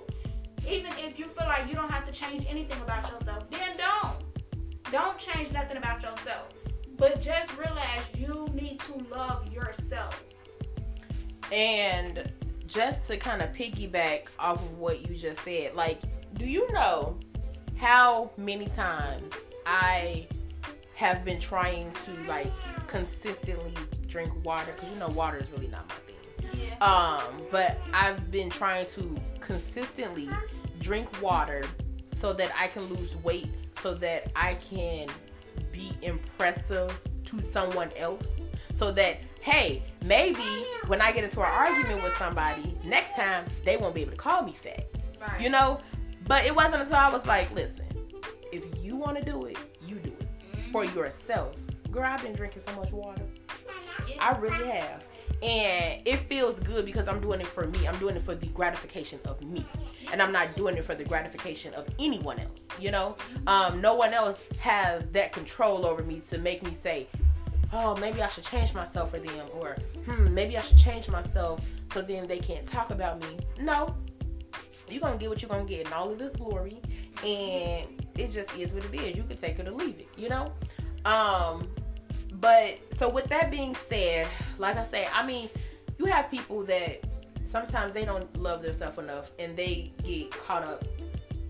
Even if you feel like you don't have to change anything about yourself, then don't. Don't change nothing about yourself. But just realize you need to love yourself. And just to kind of piggyback off of what you just said, like, do you know how many times I have been trying to like consistently drink water? Because you know, water is really not my thing. Yeah. Um, but I've been trying to consistently drink water so that I can lose weight, so that I can be impressive to someone else. So that, hey, maybe when I get into an argument with somebody, next time they won't be able to call me fat. right. You know? But it wasn't until I was like, listen, if you want to do it, you do it for mm-hmm. yourself. Girl, I've been drinking so much water. I really have. And it feels good because I'm doing it for me. I'm doing it for the gratification of me. And I'm not doing it for the gratification of anyone else. You know? Um, no one else has that control over me to make me say, oh, maybe I should change myself for them. Or, hmm, maybe I should change myself so then they can't talk about me. No. You're to get what you're to get in all of this glory. And it just is what it is. You can take it or leave it, you know? Um, but so with that being said, like I say, I mean, you have people that sometimes they don't love themselves enough and they get caught up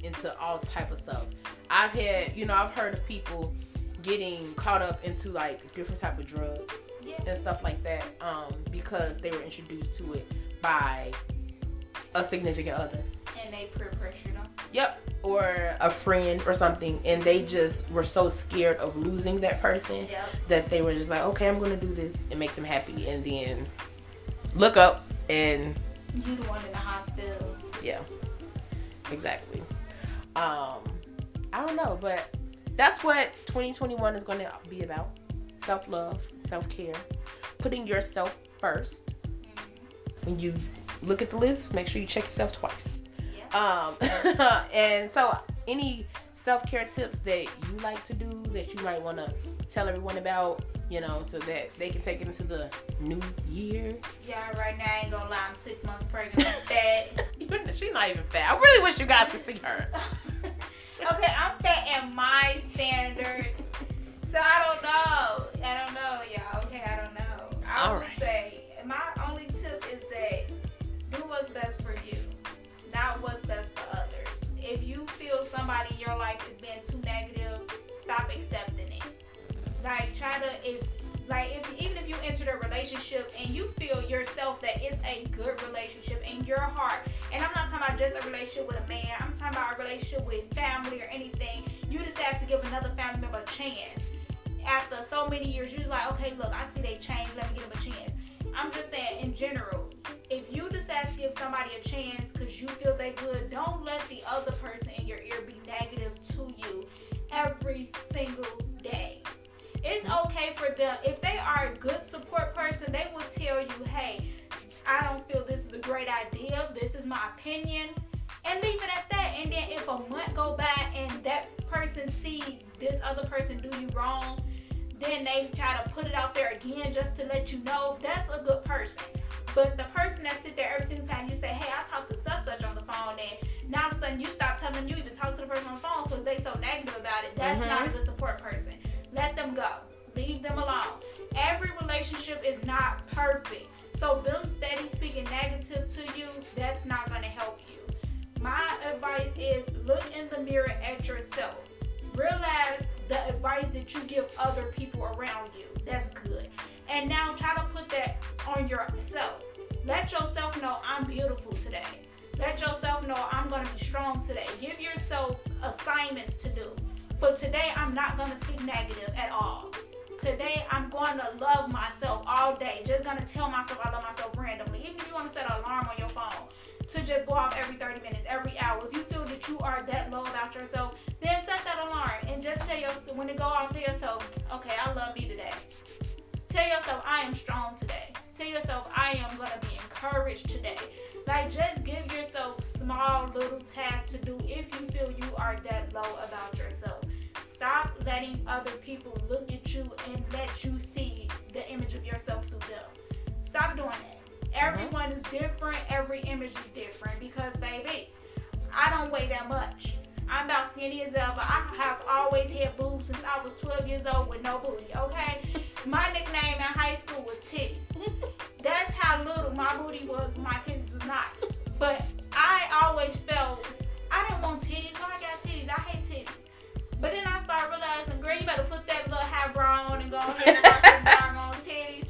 into all type of stuff. I've had, you know, I've heard of people getting caught up into like different type of drugs Yeah. and stuff like that um, because they were introduced to it by a significant other. And they peer pressure them. Yep. Or a friend or something, and they just were so scared of losing that person Yep. that they were just like, okay, I'm gonna do this and make them happy, and then look up and You the one in the hospital. yeah, exactly. Um, I don't know, but that's what 2021 is gonna be about: self love, self care, putting yourself first. When you look at the list, make sure you check yourself twice. Um, and so any self care tips that you like to do that you might want to tell everyone about, you know, so that they can take it into the new year. Yeah, right now I ain't gonna lie, I'm six months pregnant. I'm fat. She's not even fat. I really wish you guys could see her. okay, I'm fat at my standards. So I don't know. I don't know, y'all. Okay, I don't know. I would Alright. say my only tip is that do what's best for you, not what's best for others. If you feel somebody in your life is being too negative, stop accepting it. Like try to if like if even if you entered a relationship and you feel yourself that it's a good relationship in your heart, and I'm not talking about just a relationship with a man, I'm talking about a relationship with family or anything, you decide to give another family member a chance. After so many years, you're just like, okay, look, I see they changed, let me give them a chance. I'm just saying in general, if you decide to give somebody a chance because you feel they good, don't let the other person in your ear be negative to you every single day. It's okay for them if they are a good support person. They will tell you, "Hey, I don't feel this is a great idea. This is my opinion." And leave it at that. And then if a month go by and that person see this other person do you wrong, then they try to put it out there again just to let you know that's a good person. But the person that sit there every single time you say, hey, I talked to such such on the phone, and now all of a sudden you stop telling them you even talk to the person on the phone because they so negative about it. That's mm-hmm. not a good support person. Let them go. Leave them alone. Every relationship is not perfect. So them steady speaking negative to you, that's not gonna help you. My advice is look in the mirror at yourself. Realize the advice that you give other people around you. That's good. And now try to put that on yourself. Let yourself know I'm beautiful today. Let yourself know I'm going to be strong today. Give yourself assignments to do. For today, I'm not going to speak negative at all. Today, I'm going to love myself all day. Just going to tell myself I love myself randomly. Even if you want to set an alarm on your phone to just go off every 30 minutes, every hour. If you feel that you are that low about yourself, then set that alarm and just tell yourself, when it go off, tell yourself, okay, I love me today. Tell yourself, I am strong today. Tell yourself, I am to be encouraged today. Like, just give yourself small little tasks to do if you feel you are that low about yourself. Stop letting other people look at you and let you see the image of yourself through them. Stop doing that. Uh-huh. Everyone is different. Every image is different because, baby, I don't weigh that much. I'm about skinny as ever. I have always had boobs since I was 12 years old with no booty, okay? My nickname in high school was titties. That's how little my booty was, my titties was not. But I always felt I didn't want titties. Why I got titties? I hate titties. But then I started realizing, girl, you better put that little high bra on and go ahead and rock them on titties.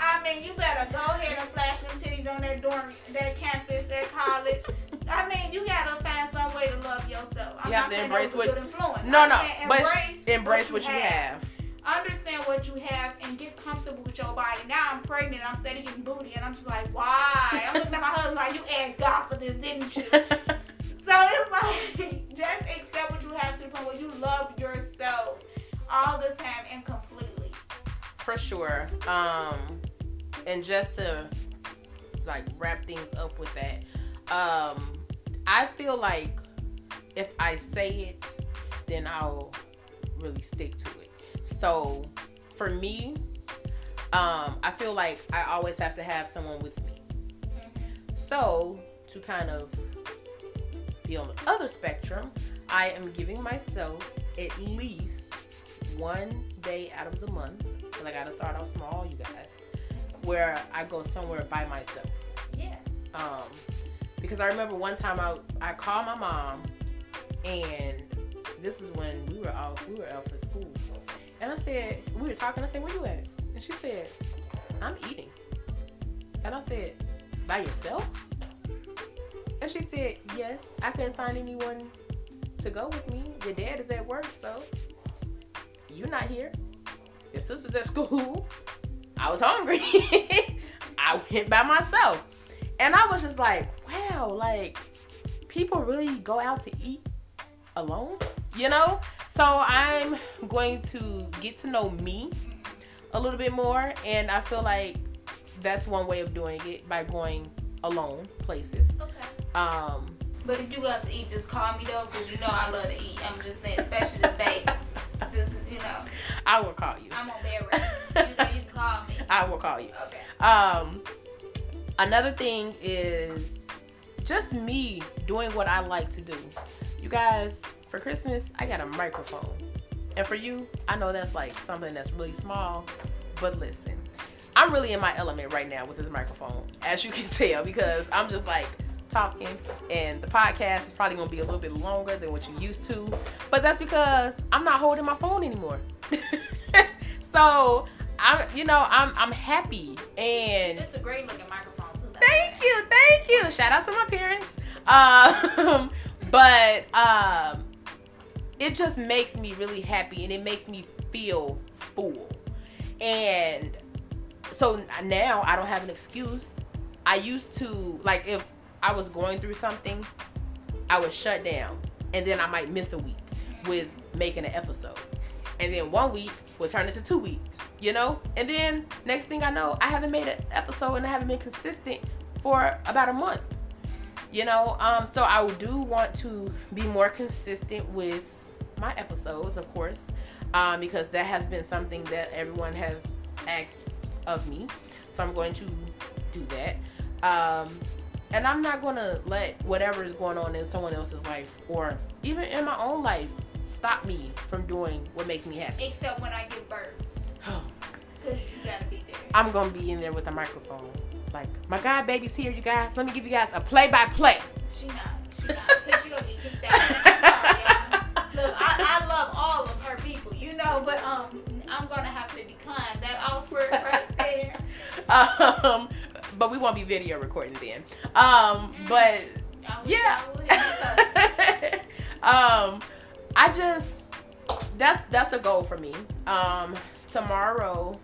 I mean, you better go ahead and flash them titties on that dorm, that campus, that college. I mean, you gotta find some way to love yourself. I'm you have to embrace what. Influence. No, I'm no, but embrace, embrace what, you, what have. have. Understand what you have and get comfortable with your body. Now I'm pregnant. I'm steady getting booty, and I'm just like, why? I'm looking at my husband like, you asked God for this, didn't you? so it's like, just accept what you have to the point where you love yourself all the time and completely. For sure. Um and just to like wrap things up with that, um, I feel like if I say it, then I'll really stick to it. So for me, um, I feel like I always have to have someone with me. So to kind of be on the other spectrum, I am giving myself at least one day out of the month. And I gotta start off small, you guys where I go somewhere by myself. Yeah. Um, because I remember one time I I called my mom, and this is when we were off we were out for school, and I said we were talking. I said, "Where you at?" And she said, "I'm eating." And I said, "By yourself?" And she said, "Yes, I couldn't find anyone to go with me. Your dad is at work, so you're not here. Your sister's at school. I was hungry. I went by myself. And I was just like, wow, like people really go out to eat alone, you know? So I'm going to get to know me a little bit more. And I feel like that's one way of doing it by going alone places. Okay. Um, but if you go out to eat, just call me though, because you know I love to eat. I'm just saying, especially this baby. This is, you know. I will call you. I'm on bed rest. You know, you call me. I will call you. Okay. Um, another thing is just me doing what I like to do. You guys, for Christmas, I got a microphone. And for you, I know that's like something that's really small, but listen, I'm really in my element right now with this microphone, as you can tell, because I'm just like talking, and the podcast is probably gonna be a little bit longer than what you used to, but that's because I'm not holding my phone anymore. so I'm, you know, I'm I'm happy, and it's a great looking microphone too. Thank you, thank you. Shout out to my parents. Um, but um, it just makes me really happy, and it makes me feel full, and so now I don't have an excuse I used to like if I was going through something, I would shut down, and then I might miss a week with making an episode, and then one week will turn into two weeks, you know, and then next thing I know, I haven't made an episode and I haven't been consistent for about a month, you know. Um, so I do want to be more consistent with my episodes, of course, um, because that has been something that everyone has asked of me. So I'm going to do that. Um, and I'm not going to let whatever is going on in someone else's life or even in my own life stop me from doing what makes me happy. Except when I give birth. Because you gotta be there. I'm to be in there with a microphone. Like, my God baby's here, you guys. Let me give you guys a play by play. She not. She not. Because she gonna get kicked out. I'm sorry. Look, I, I love all of her people, you know, but um, I'm gonna have to decline that offer right there. Um, but we won't be video recording then. Um, but I wish Yeah. Um, I just that's that's a goal for me. Um, tomorrow,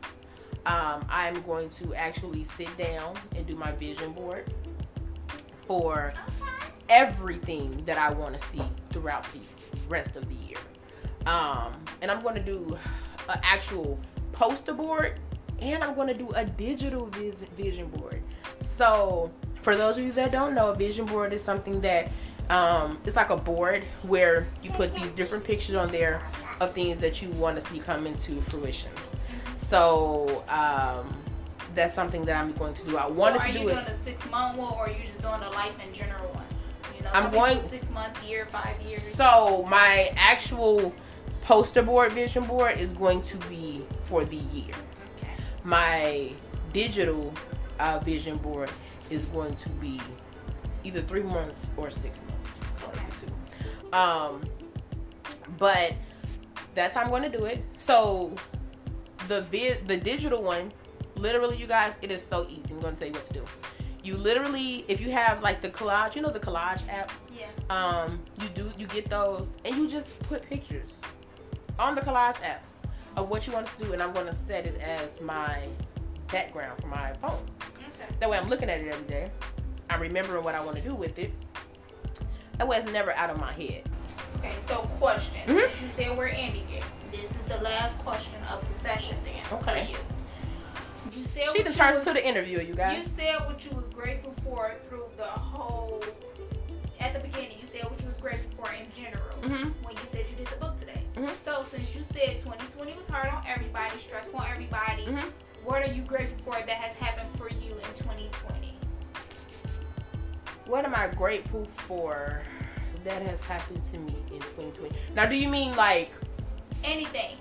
um, I'm going to actually sit down and do my vision board for everything that I want to see throughout the rest of the year. Um, and I'm going to do an actual poster board and I'm going to do a digital vis- vision board. So, for those of you that don't know, a vision board is something that um, it's like a board where you put these different pictures on there of things that you want to see come into fruition. So, um, that's something that I'm going to do. I wanted so to do it. Are you doing a six month one, or are you just doing a life in general one? You know, I'm going- six months, year, five years. So my actual poster board vision board is going to be for the year. okay. My digital uh, vision board is going to be either three months or six months. Um, but that's how I'm going to do it. So the vi- the digital one, literally, you guys, it is so easy. I'm going to tell you what to do. You literally, if you have like the collage, you know the collage apps Yeah. um, you do you get those and you just put pictures on the collage apps of what you want to do and i'm going to set it as my background for my phone Okay. that way i'm looking at it every day i'm remembering what i want to do with it that was never out of my head Okay. So, question. Mhm. Since you said we're ending it, this is the last question of the session. Then Okay. you. You said she what done you turned into the interviewer you guys. You said what you was grateful for through the whole. At the beginning, you said what you was grateful for in general Mhm. when you said you did the book today. Mhm. So since you said 2020 was hard on everybody, stressful on everybody, Mhm. what are you grateful for that has happened for you in 2020? What am i grateful for that has happened to me in 2020 now do you mean like Anything.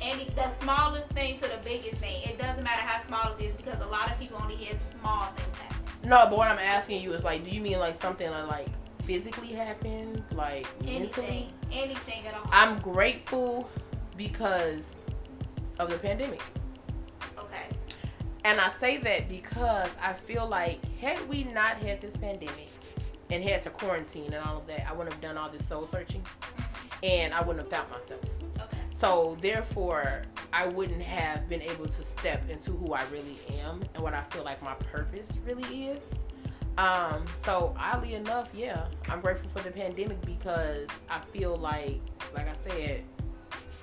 Any the smallest thing to the biggest thing. It doesn't matter how small it is because a lot of people only hear small things happen. no but what i'm asking you is like do you mean like something that like physically happened like mentally Anything. Anything at all. I'm grateful because of the pandemic. And I say that because I feel like had we not had this pandemic and had to quarantine and all of that, I wouldn't have done all this soul searching and I wouldn't have found myself. Okay. So therefore, I wouldn't have been able to step into who I really am and what I feel like my purpose really is. Um, so oddly enough, yeah, I'm grateful for the pandemic because I feel like, like I said,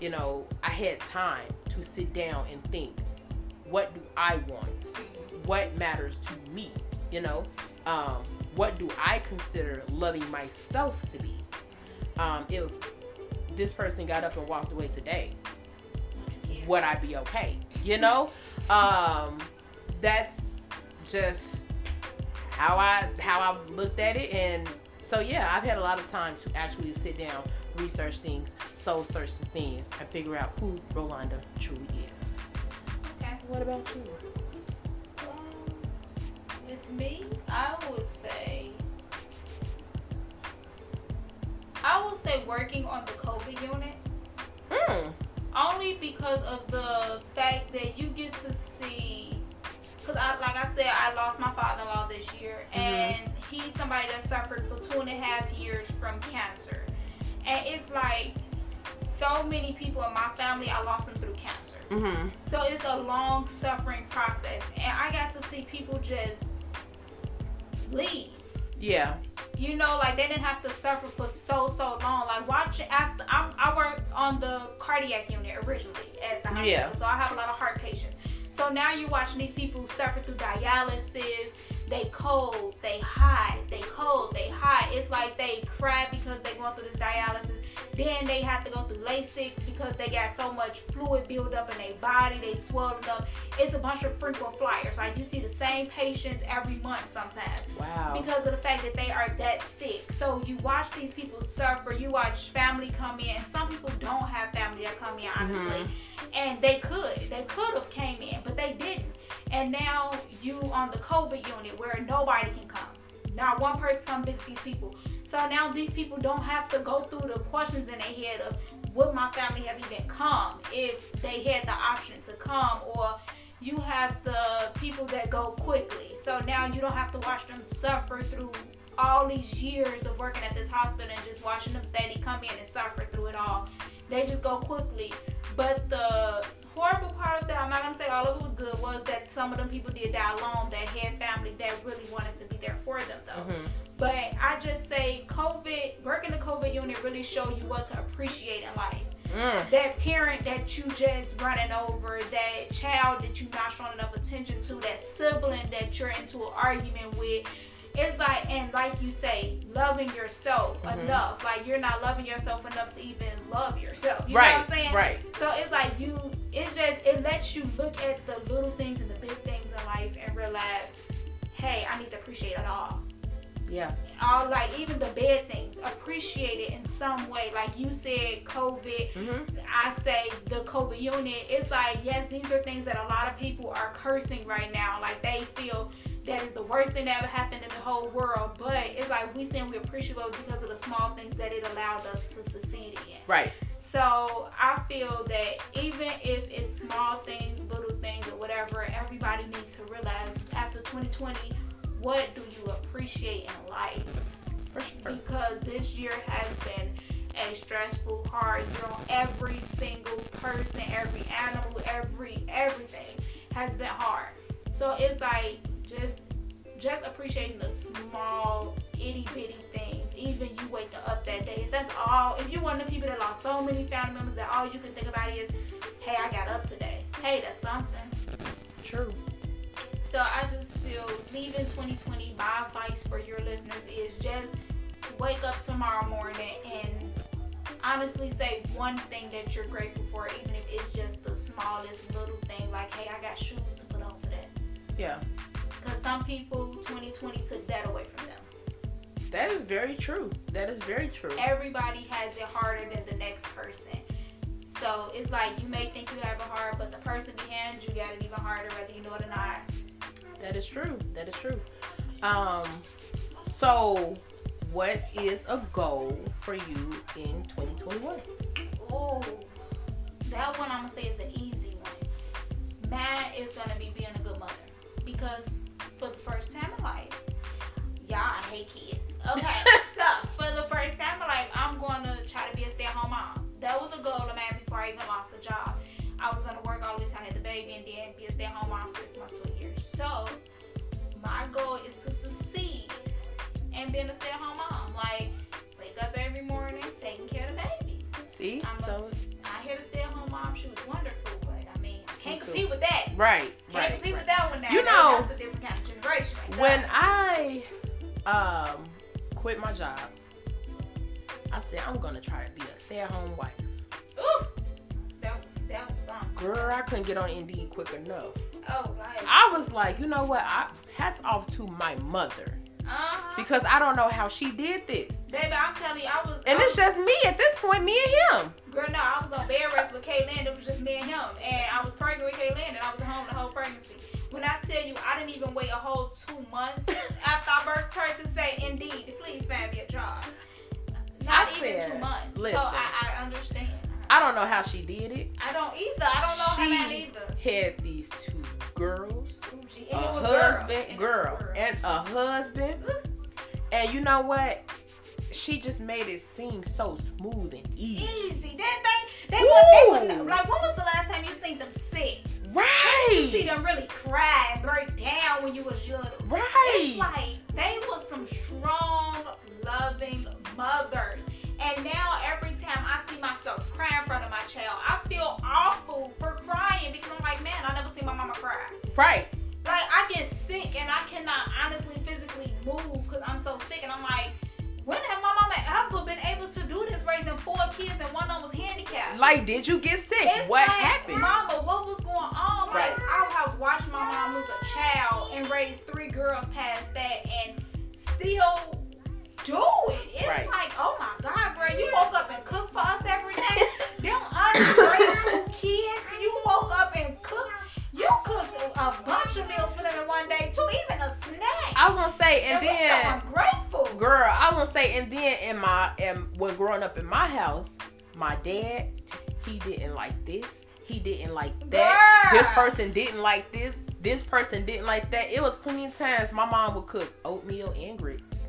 you know, I had time to sit down and think, what do I want? What matters to me? You know, um, what do I consider loving myself to be? Um, if this person got up and walked away today, Would you care? would I be okay? You know, um, that's just how I how I've looked at it, and so yeah, I've had a lot of time to actually sit down, research things, soul search some things, and figure out who Rolanda truly is. What about you? Um, with me, I would say, I would say working on the COVID unit. Hmm. Only because of the fact that you get to see, because I, like I said, I lost my father-in-law this year, and he's somebody that suffered for two and a half years from cancer, and it's like so many people in my family, I lost them cancer. Mm-hmm. So it's a long suffering process. And I got to see people just leave. Yeah. You know, like they didn't have to suffer for so so long. Like watch after I'm, I work on the cardiac unit originally at the hospital, Yeah. so I have a lot of heart patients. So now you're watching these people suffer through dialysis. They cold, they hot, they cold, they hot. It's like they cry because they going through this dialysis. Then they have to go through Lasix because they got so much fluid build up in their body. They swollen up. It's a bunch of frequent flyers. Like you see the same patients every month sometimes Wow. because of the fact that they are that sick. So you watch these people suffer. You watch family come in, and some people don't have family that come in, honestly. Mm-hmm. And they could, they could have came in, but they didn't. And now you on the COVID unit where nobody can come. Not one person come visit these people. So now these people don't have to go through the questions in their head of would my family have even come if they had the option to come or you have the people that go quickly. So now you don't have to watch them suffer through all these years of working at this hospital and just watching them steady come in and suffer through it all. They just go quickly. But the horrible part of that, I'm not gonna say all of it was good, was that some of them people did die alone that had family that really wanted to be there for them though. Mhm. But I just say COVID, working the COVID unit really showed you what to appreciate in life Mm. that parent that you just running over, that child that you not showing enough attention to, that sibling that you're into an argument with. It's like, and like you say, loving yourself Mhm. enough. Like you're not loving yourself enough to even love yourself. You Right, know what I'm saying? right. So it's like you, it just, it lets you look at the little things and the big things in life and realize, hey, I need to appreciate it all Yeah. all like even the bad things appreciate it in some way like you said covid Mhm. i say the covid unit it's like yes these are things that a lot of people are cursing right now like they feel that is the worst thing that ever happened in the whole world but it's like we saying we appreciate it because of the small things that it allowed us to succeed in Right. so I feel that even if it's small things, little things, or whatever, everybody needs to realize after 2020, what do you appreciate in life? For sure. Because this year has been a stressful, hard year on every single person, every animal, every everything has been hard. So it's like just just appreciating the small itty bitty things. Even you waking up that day. If that's all if you're one of the people that lost so many family members that all you can think about is, hey, I got up today. Hey, that's something. True. So I just feel leaving 2020, my advice for your listeners is just wake up tomorrow morning and honestly say one thing that you're grateful for, even if it's just the smallest little thing, like, hey, I got shoes to put on today. Yeah. Because some people, 2020 took that away from them. That is very true. That is very true. Everybody has it harder than the next person. So it's like you may think you have it hard, but the person behind you got it even harder, whether you know it or not. That is true. That is true. Um, so what is a goal for you in 2021? Oh, that one I'm gonna say is an easy one. Mine is gonna be being a good mother because for the first time in life, y'all, I hate kids. Okay, so for the first time in life, I'm gonna try to be a stay-at-home mom. That was a goal of mine before I even lost a job. I was gonna work all the way till I had the baby and then be a stay-at-home mom for six months to a year. So my goal is to succeed and being a stay-at-home mom. Like wake up every morning, taking care of the babies. See? I'm so I had a stay-at-home mom. She was wonderful, but I mean, I can't compete with that. right, Can't right. compete with right. that one now. You know, that's a different kind of generation. Right When. I um quit my job, I said I'm gonna try to be a stay-at-home wife. Ooh, that was that was something. Girl, I couldn't get on Indeed quick enough. Oh, like I was like, you know what? I, hats off to my mother uh-huh. because I don't know how she did this. baby, I'm telling you, I was. And I it's was, just me at this point, me and him. girl. No, I was on bed rest with Kaylin. It was just me and him, and I was pregnant with Kaylin, and I was at home the whole pregnancy. When I tell you, I didn't even wait a whole two months after I birthed her to say, "Indeed, please find me a job." Not I even said, two months. listen. So I, I understand. I don't know how she did it. I don't either. I don't know how that She either. had these two girls, a husband, girl, girls. and a husband. Mm-hmm. And you know what? She just made it seem so smooth and easy. easy. That they they was, they was like when was the last time you seen them sick? Right. You see them really cry, and break down when you was young. Right. It's like they was some strong, loving mothers. And now every time I see myself cry in front of my child, I feel awful for crying because I'm like, man, I never see my mama cry. Right. Like I get sick and I cannot honestly physically move because I'm so sick and I'm like, when have my mama ever been able to do this raising four kids and one of them was handicapped? Like, did you get sick? It's what like, happened? Mama, what was going on? Right. I have watched my mom lose a child and raise three girls past that and still do it. It's right. like, oh my God, bro, you woke up and cooked for us every day. Them ungrateful kids, you woke up and cooked you cooked a, bunch of meals for them in one day, too, even a snack. I was gonna say, and was then so ungrateful. girl, I was gonna say, and then in my and when growing up in my house, my dad, he didn't like this, he didn't like that. Girl. This person didn't like this. This person didn't like that. It was plenty of times my mom would cook oatmeal and grits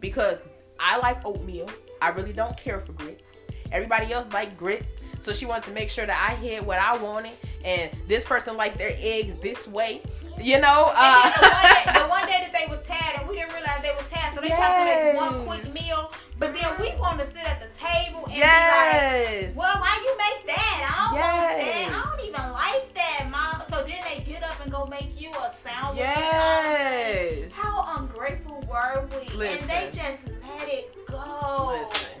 because I like oatmeal. I really don't care for grits. Everybody else like grits. So she wanted to make sure that I had what I wanted, and this person liked their eggs this way. You know, uh, the, one day, the one day that they was tired and we didn't realize they was tired, so they tried to make one quick meal. But then we want to sit at the table and be like, "Well, why you make that? I don't want that. I don't even like that, mom." So then they get up and go make you a sandwich. Yes. How ungrateful were we? And they just let it go. Listen, listen.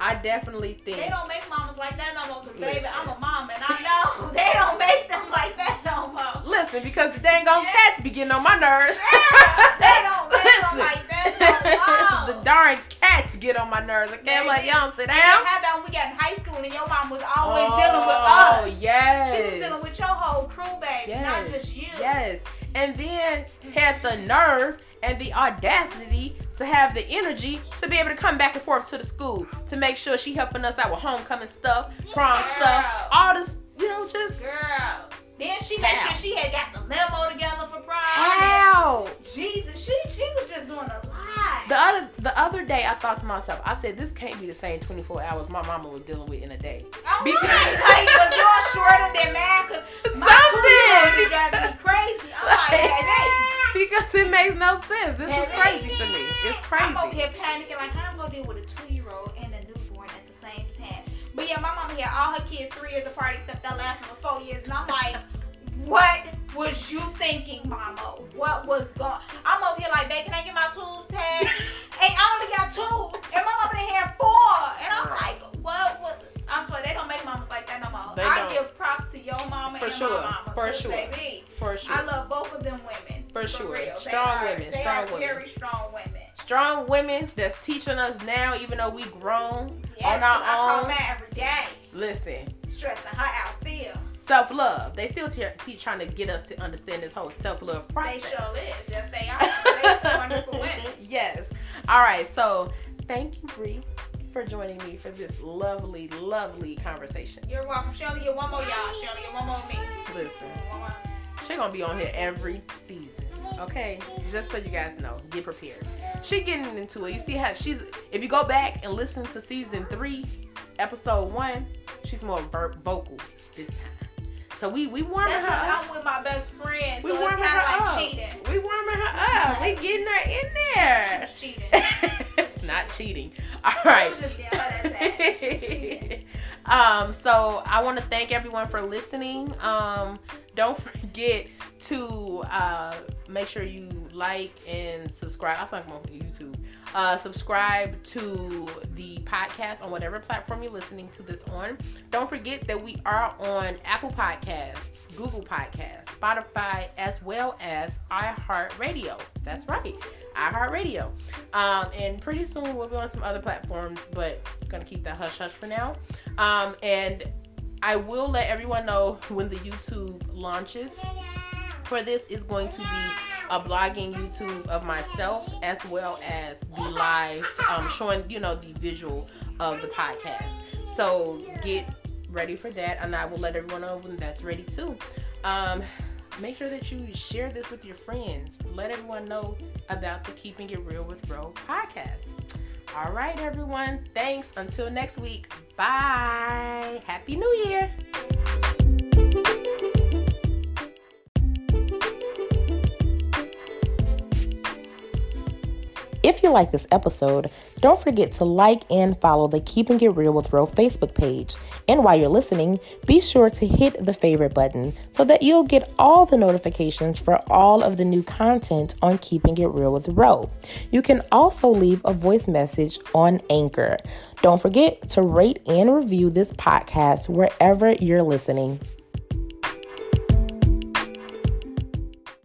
I definitely think. They don't make mamas like that no more, cause baby, I'm a mom and I know they don't make them like that no more. Listen, because the dang on cats be getting on my nerves. they don't make them like that no more. the darn cats get on my nerves. Okay, I'm like, y'all sit down. How about when we got in high school and your mom was always oh, dealing with oh, us? Oh yes. She was dealing with your whole crew, baby, not just you. Yes. And then had the nerve and the audacity to have the energy to be able to come back and forth to the school to make sure she helping us out with homecoming stuff, prom Girl. stuff, all this, you know, just Girl. Then she made How? sure she had got the limo together for prom. how. Jesus, she she was just doing a lot. The other the other day I thought to myself, I said this can't be the same 24 hours my mama was dealing with in a day. I'm Because- right. Like, was yours shorter than mine? Cause my Something. driving me crazy. I'm like, baby. because it makes no sense. This is crazy to me. It's crazy. I'm over here panicking like I'm gonna deal with a two-year-old and a But yeah, my mama had all her kids three years apart, except that last one was four years, and I'm like, what was you thinking, mama? What was going? I'm over here like, babe, can I get my tools tag? hey, I only got two, and my mama had four, and I'm like, what was? I swear they don't make mamas like that no more. They I don't. give props to your mama For and sure. my mama. For sure. baby, For sure. I love both of them women. For sure. real. Strong are- women, They strong are women. very strong women. Strong women that's teaching us now, even though we grown Yes, on I our call own. mine every day, Listen, stressing her out still. self love. They still te- teach trying to get us to understand this whole self love process. They sure is. Yes, they are. They some wonderful women. yes. All right. So thank you, Bree, for joining me for this lovely, lovely conversation. You're welcome. She only get one more, y'all. She only get one more of me. Listen, she's gonna be on here every season. Okay, just so you guys know, get prepared. She getting into it. You see how she's. If you go back and listen to season three, episode one, she's more ver- vocal this time. So we we warming That's her up. I'm with my best friend, We so it's warming her of up. like cheating. We warming her up. We getting her in there. She's cheating. not cheating. All right. I was just getting her that She's cheating. um, so I want to thank everyone for listening. Um, don't forget to uh, make sure you like and subscribe. I think I'm on YouTube. Uh, subscribe to the podcast on whatever platform you're listening to this on. Don't forget that we are on Apple Podcasts, Google Podcasts, Spotify, as well as iHeartRadio. That's right, iHeartRadio. Um, and pretty soon we'll be on some other platforms, but gonna keep that hush hush for now. Um, and I will let everyone know when the YouTube launches. For this is going to be a blogging YouTube of myself as well as the live um, showing you know the visual of the podcast. So get ready for that, and I will let everyone know when that's ready too. Um, make sure that you share this with your friends. Let everyone know about the Keeping It Real with Ro podcast. All right, everyone. Thanks. Until next week. Bye. Happy New Year. If you like this episode, don't forget to like and follow the Keeping It Real with Ro Facebook page. And while you're listening, be sure to hit the favorite button so that you'll get all the notifications for all of the new content on Keeping It Real with Ro. You can also leave a voice message on Anchor. Don't forget to rate and review this podcast wherever you're listening.